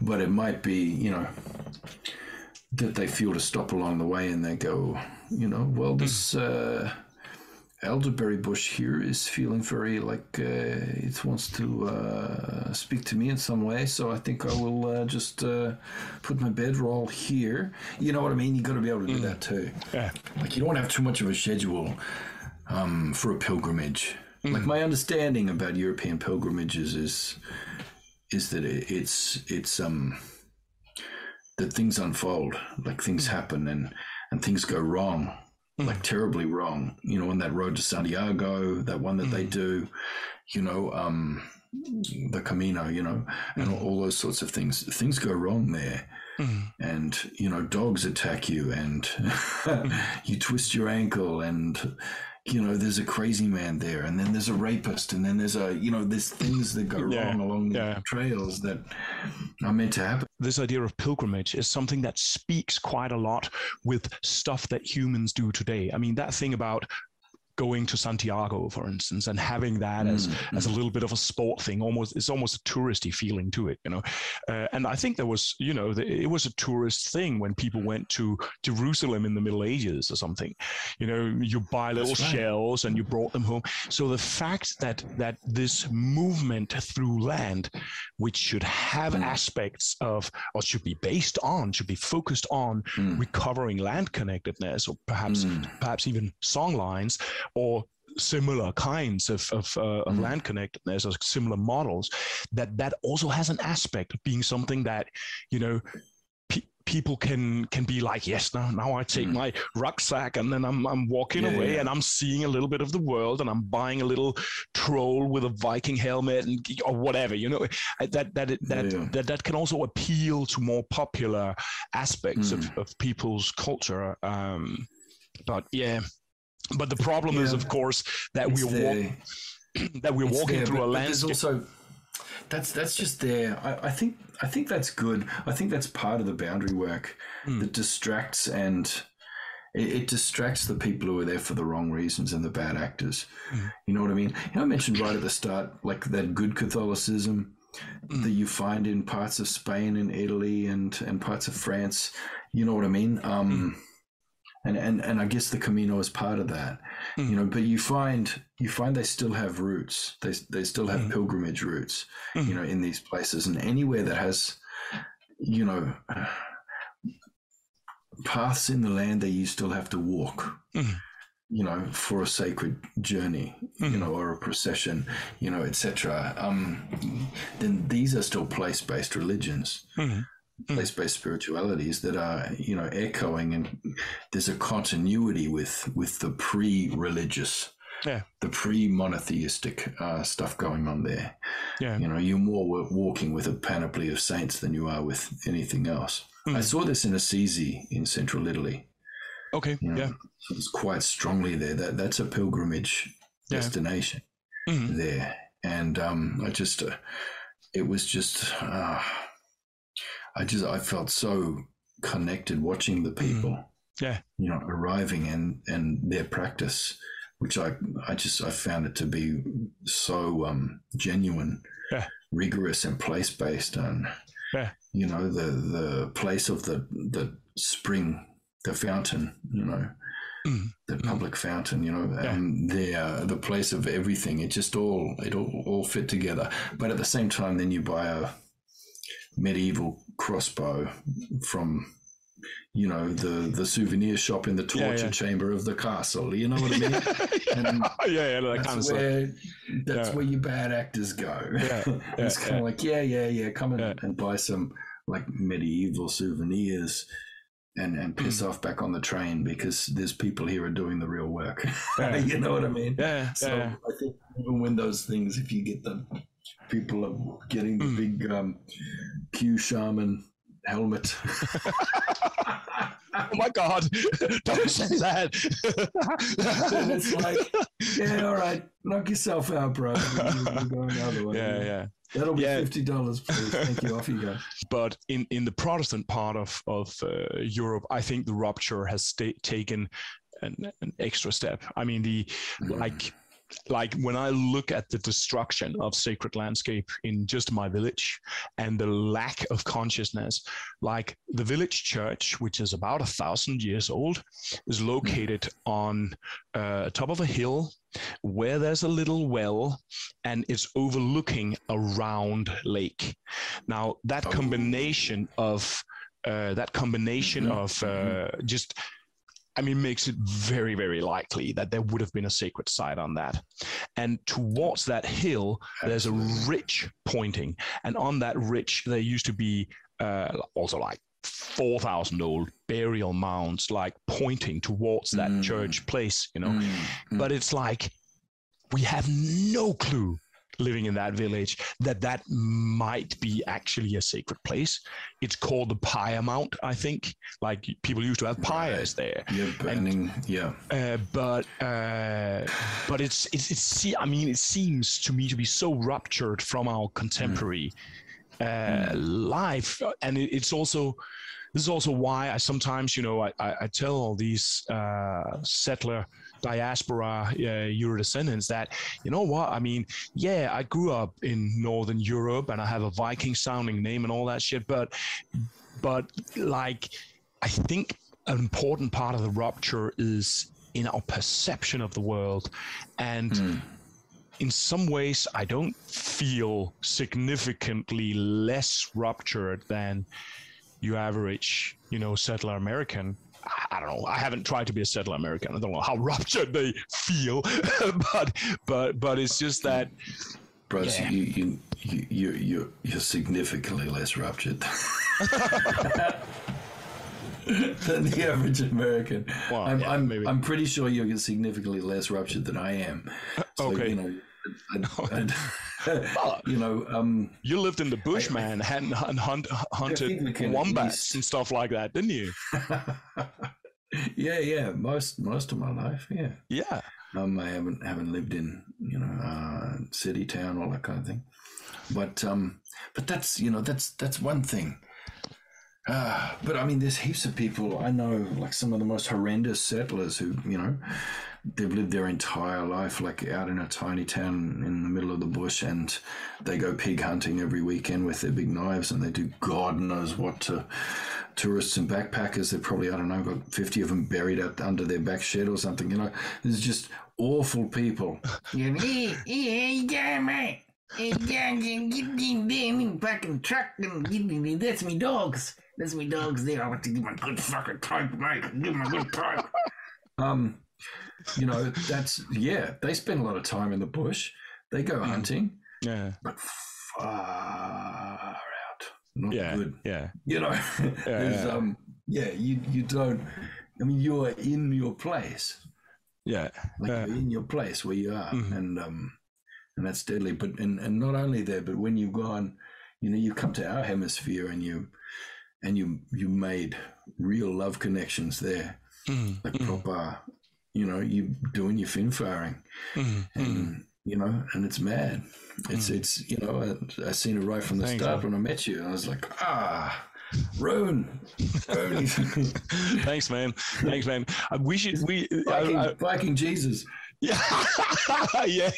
but it might be you know that they feel to stop along the way and they go you know well mm. this uh, elderberry bush here is feeling very like uh, it wants to uh, speak to me in some way. So I think I will uh, just uh, put my bedroll here. You know what I mean? You got to be able to do mm. that too. Yeah. Like you don't have too much of a schedule um, for a pilgrimage. Mm. Like my understanding about European pilgrimages is is that it, it's it's um that things unfold, like things mm. happen and and things go wrong. Like terribly wrong. You know, on that road to Santiago, that one that mm. they do, you know, um, the Camino, you know, and all, all, those sorts of things. Things go wrong there. Mm. And you know, dogs attack you, and [LAUGHS] you twist your ankle, and you know, there's a crazy man there, and then there's a rapist, and then there's a, you know, there's things that go yeah. wrong along the yeah. trails that are meant to happen. This idea of pilgrimage is something that speaks quite a lot with stuff that humans do today. I mean, that thing about going to Santiago, for instance, and having that mm, as mm. as a little bit of a sport thing, almost it's almost a touristy feeling to it, you know. Uh, and I think there was, you know, the, it was a tourist thing when people went to Jerusalem in the Middle Ages or something. You know, you buy little right. shells and you brought them home. So the fact that that this movement through land, which should have mm. aspects of or should be based on, should be focused on mm. recovering land connectedness, or perhaps mm. perhaps even song lines or similar kinds of, of, uh, of mm. land connectedness or similar models that that also has an aspect of being something that you know people can can be like yes now now i take mm. my rucksack and then i'm i'm walking yeah, away yeah. and i'm seeing a little bit of the world and i'm buying a little troll with a viking helmet and or whatever you know that that that yeah. that, that can also appeal to more popular aspects mm. of, of people's culture um but yeah but the problem yeah. is, of course, that it's we're walk- [CLEARS THROAT] that we're walking there, through but, a landscape. also that's that's just there. I, I, think I think that's good. I think that's part of the boundary work mm. that distracts and it, it, distracts the people who are there for the wrong reasons and the bad actors. Mm. You know what I mean? You know, I mentioned right at the start, like that good Catholicism mm. that you find in parts of Spain and Italy and and parts of France. You know what I mean? Um, hmm and and and I guess the Camino is part of that, mm. you know. But you find you find they still have roots. They they still have mm. pilgrimage roots, mm. you know, in these places and anywhere that has, you know, paths in the land that you still have to walk. you know, for a sacred journey, mm-hmm. you know, or a procession, you know, etc. Um, then these are still place-based religions, mm-hmm. Place-based spiritualities that are, you know, echoing, and there's a continuity with with the pre-religious, yeah, the pre-monotheistic uh, stuff going on there. Yeah, you know, you're more walking with a panoply of saints than you are with anything else. Mm-hmm. I saw this in Assisi in central Italy. Okay. You know, yeah. It's quite strongly there. That that's a pilgrimage yeah. destination mm-hmm. there, and um, I just, uh, it was just, uh, I just, I felt so connected watching the mm-hmm. people. Mm-hmm. Yeah. You know, arriving and and their practice, which I I just I found it to be so um, genuine, yeah. rigorous, and place based, and yeah. you know the the place of the the spring the fountain, you know, mm. the public mm. fountain, you know, yeah. and the uh, the place of everything. It just all it all, all fit together. But at the same time, then you buy a medieval crossbow from you know the the souvenir shop in the torture yeah, yeah. chamber of the castle you know what i mean [LAUGHS] and yeah yeah that kind of where, stuff that's yeah. where your bad actors go yeah, [LAUGHS] it's kind of like yeah yeah yeah come and, and buy some like medieval souvenirs and and piss mm. off back on the train because there's people here are doing the real work. [LAUGHS] Yeah. you know what I mean? Yeah. So yeah. I think even when those things, if you get the people are getting the mm. big um, Q shaman helmet. [LAUGHS] oh my god! [LAUGHS] Don't say that. it's like, [LAUGHS] yeah, all right, knock yourself out, bro. We're going the other way. Yeah, yeah. That'll be yeah. fifty dollars, please. Thank you. Off you go. But in in the Protestant part of of uh, Europe, I think the rupture has sta- taken an, an, extra step. I mean, the mm. like like when I look at the destruction of sacred landscape in just my village and the lack of consciousness, like the village church, which is about a thousand years old, is located on uh, top of a hill where there's a little well and it's overlooking a round lake. Now that oh. combination of uh, that combination mm-hmm. of uh, just I mean, makes it very, very likely that there would have been a sacred site on that. And towards that hill, there's a ridge pointing. And on that ridge, there used to be uh, also like 4,000 old burial mounds, like pointing towards that mm. church place, you know. Mm. Mm. But it's like, we have no clue living in that village that that might be actually a sacred place. It's called the Pyre Mount, I think. Like people used to have pyres there. Yeah, burning. And, yeah. Uh, but uh, but it's it's it's. I mean, it seems to me to be so ruptured from our contemporary mm. Uh, mm. life, and it, it's also this is also why I sometimes, you know, I, I, I tell all these uh, settler diaspora uh, Euro descendants that, you know what, I mean, yeah, I grew up in Northern Europe and I have a Viking sounding name and all that shit, but, but like, I think an important part of the rupture is in our perception of the world. And mm. in some ways, I don't feel significantly less ruptured than your average, you know, settler American. I don't know. I haven't tried to be a settler American. I don't know how [LAUGHS] ruptured they feel, [LAUGHS] but but but it's just that. Bros, yeah. you, you you you you're significantly less ruptured [LAUGHS] than the average American. Well, I'm yeah, I'm, I'm pretty sure you're significantly less ruptured than I am. So, okay. You know, I'd, I'd, [LAUGHS] [LAUGHS] you know, um, you lived in the bush, I, man, and, and hunt, hunted wombats and stuff like that, didn't you? [LAUGHS] yeah, yeah. Most most of my life, yeah. Yeah. Um, I haven't haven't lived in you know uh, city, town, all that kind of thing. But um, but that's you know that's that's one thing. Uh, but I mean, there's heaps of people I know, like some of the most horrendous settlers who, you know, they've lived their entire life like out in a tiny town in the middle of the bush and they go pig hunting every weekend with their big knives and they do god knows what to tourists and backpackers they've probably i don't know got 50 of them buried out under their back shed or something you know there's just awful people yeah, yeah, mate. Get in fucking truck and that's me dogs. That's me dogs there. I want to give my good fucking pipe, mate. Give my good pipe. Um, you know, that's yeah. They spend a lot of time in the bush. They go Mm. hunting, Yeah. but far out. Not Yeah. good. Yeah. You know, yeah. [LAUGHS] um, yeah. You you don't. I mean, you're in your place. Yeah. like in your place where you are Mhm. and um and that's deadly but and, and not only there but when you've gone you know you come to our hemisphere and you and you you made real love connections there Mm, like mm, proper you know you doing your fin firing mm, and mm. you know and it's mad it's Mm. it's you know I, I seen it right from the start when i met you and i was like ah Roan, Roan. [LAUGHS] Thanks, man. Thanks, man. Uh, we should we. I- Viking, I- Viking Jesus. [LAUGHS] Yeah, yeah, [LAUGHS]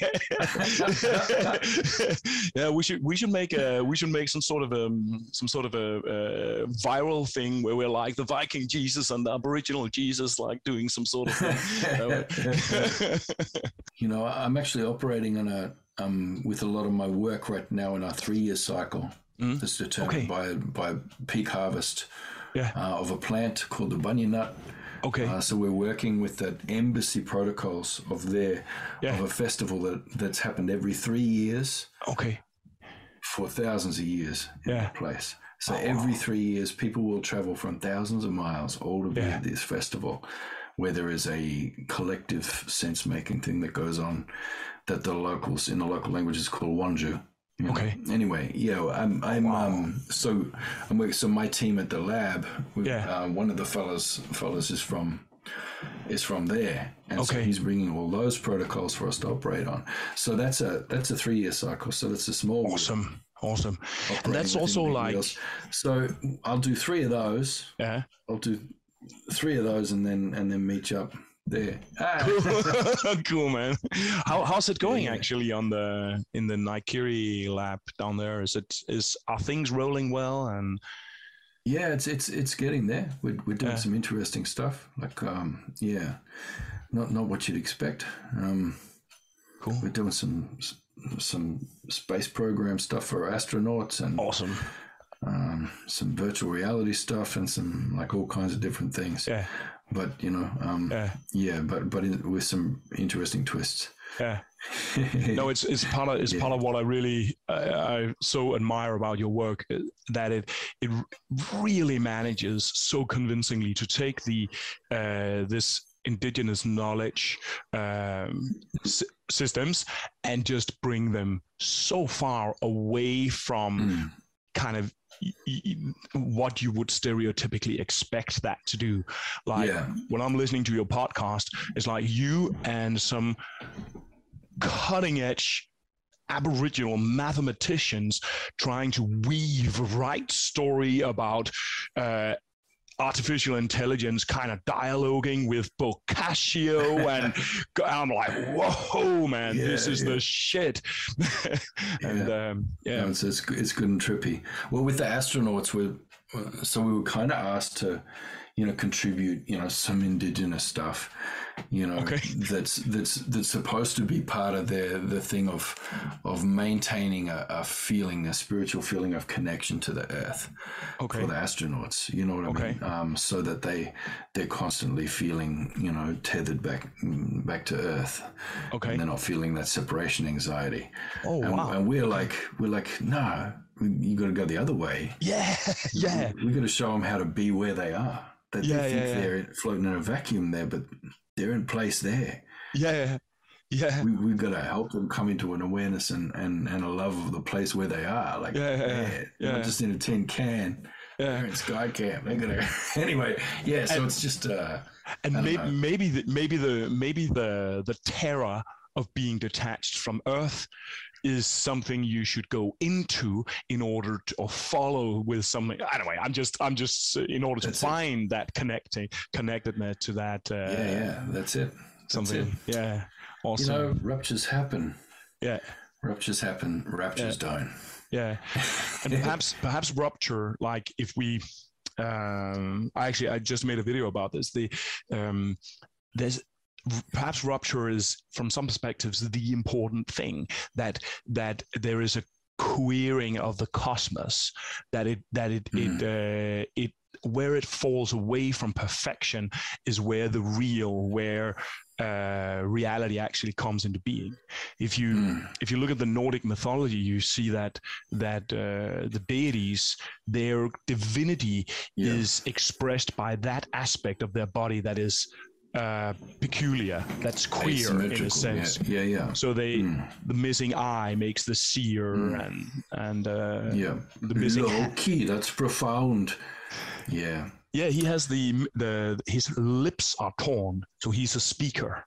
yeah. We should we should make a we should make some sort of um some sort of a, uh viral thing where we're like the Viking Jesus and the Aboriginal Jesus, like doing some sort of thing. [LAUGHS] You know, I'm actually operating on a um, with a lot of my work right now in our three year cycle. Mm. That's determined by by peak harvest Yeah. uh, of a plant called the bunya nut. Okay. Uh, so we're working with the embassy protocols of their Yeah. of a festival that that's happened every three years okay. for thousands of years in Yeah. that place. So Oh, every three years, people will travel from thousands of miles all to be Yeah. at this festival, where there is a collective sense making thing that goes on that the locals in the local language is called Wanju. Okay. Anyway, yeah, I'm I'm um so I'm working. So my team at the lab, we, Yeah. uh, one of the fellas fellas is from is from there, and so he's bringing all those protocols for us to operate on. So that's a that's a three year cycle. So that's a small Awesome. Awesome. And that's also like wheels. So I'll do three of those. yeah. I'll do three of those, and then and then meet you up there. Ah. [LAUGHS] cool man how, how's it going Yeah. actually on the in the NIKERI lab down there is it is are things rolling well and Yeah, it's it's it's getting there. We're we're doing Yeah. some interesting stuff. Like um, yeah, not not what you'd expect. Um, cool we're doing some some space program stuff for astronauts and awesome um, some virtual reality stuff and some like all kinds of different things. yeah But you know, um, yeah yeah, but but in, with some interesting twists. yeah [LAUGHS] no it's it's part of it's Yeah. part of what i really uh, i so admire about your work uh, that it it really manages so convincingly to take the uh this indigenous knowledge um, s- systems and just bring them so far away from Mm. kind of what you would stereotypically expect that to do. Like Yeah. when I'm listening to your podcast, it's like you and some cutting edge Aboriginal mathematicians trying to weave right story about uh, artificial intelligence kind of dialoguing with Boccaccio [LAUGHS] and I'm like, whoa, man, this is yeah. the shit. [LAUGHS] and um, yeah, Yeah, it's, it's it's good and trippy. Well, with the astronauts, we're so we were kind of asked to, you know, contribute, you know, some indigenous stuff, you know, Okay. that's that's that's supposed to be part of their the thing of of maintaining a, a feeling, a spiritual feeling of connection to the earth okay, for the astronauts. You know what I Okay. mean? Um, so that they they're constantly feeling, you know, tethered back back to earth, okay. and they're not feeling that separation anxiety. Oh And, wow, and we're like, we're like, no, you got to go the other way. yeah, [LAUGHS] yeah, We got to show them how to be where they are. That Yeah, they think yeah, yeah. they're floating in a vacuum there, but they're in place there. yeah, yeah. We, we've got to help them come into an awareness and, and, and a love of the place where they are. Like, Yeah, yeah, yeah, yeah. not just in a tin can. They're Yeah, in Sky Camp. They're gonna [LAUGHS] anyway. Yeah, so And- it's just uh, and maybe know. maybe the, maybe the maybe the the terror of being detached from Earth is something you should go into in order to or follow with something. Anyway, I'm just I'm just uh, in order to it. find that connecting connectedness to that. Uh, yeah, yeah. That's it. That's something. it. Yeah, You know, ruptures happen. yeah, Ruptures happen. Raptures don't. yeah, and [LAUGHS] perhaps perhaps rupture. Like if we, um, I actually I just made a video about this. The um, there's perhaps rupture is from some perspectives the important thing that that there is a queering of the cosmos that it that it it uh, it where it falls away from perfection is where the real where uh, reality actually comes into being. If you mm. if you look at the Nordic mythology, you see that that uh, the deities, their divinity yeah. is expressed by that aspect of their body that is uh, peculiar, that's queer in a sense. Yeah, yeah. yeah. So they, mm. the missing eye makes the seer, mm. and and uh, yeah, the missing Loki. That's profound. Yeah. Yeah, he has the the his lips are torn, so he's a speaker.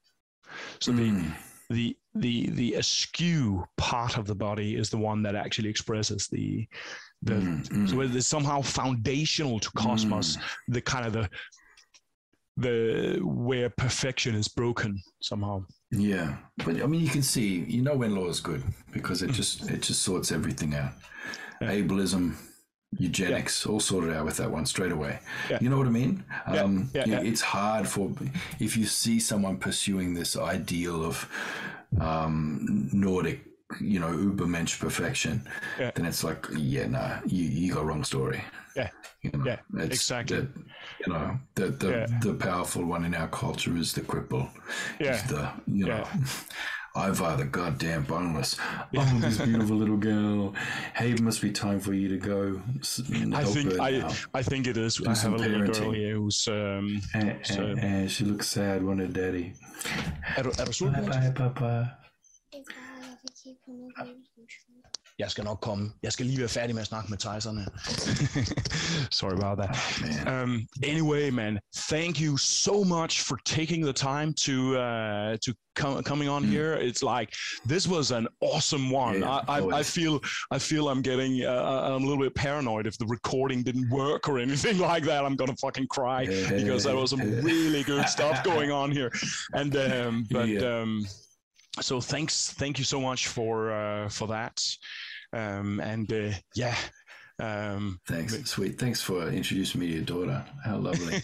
So mm. the the the the askew part of the body is the one that actually expresses the the mm, so it is somehow foundational to cosmos mm. the kind of the the where perfection is broken somehow yeah but i mean you can see you know when law is good because it mm. just it just sorts everything out yeah. ableism eugenics yeah. all sorted out with that one straight away yeah. you know what i mean um, yeah. Yeah, it's hard for if you see someone pursuing this ideal of um, nordic you know ubermensch perfection then it's like yeah nah you, you got wrong story yeah [LAUGHS] you know, yeah exactly the, you know the the, the powerful one in our culture is the cripple yeah the you know [LAUGHS] Ivar the goddamn boneless. Oh, this [LAUGHS] beautiful little girl. Hey, it must be time for you to go. I think I, I think it is. Do I have a parenting. little girl here who's um. And, so. and, and she looks sad, won't it, Daddy? bye, bye, Papa. Jeg skal nok komme. Jeg skal lige være færdig med at snakke med Tyson. [LAUGHS] Sorry about that. Oh, um, anyway, man, thank you so much for taking the time to uh, to come coming on mm. here. It's like this was an awesome one. Yeah, I, I, I, feel I feel I'm getting uh, I'm a little bit paranoid if the recording didn't work or anything [LAUGHS] like that. I'm gonna fucking cry because there was some really good stuff [LAUGHS] going on here. And um, but yeah. um, so thanks thank you so much for uh, for that um, and uh, yeah. Um, Thanks, sweet. Thanks for introducing me to your daughter. How lovely. [LAUGHS]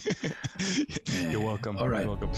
yeah. You're welcome. All right. You're welcome.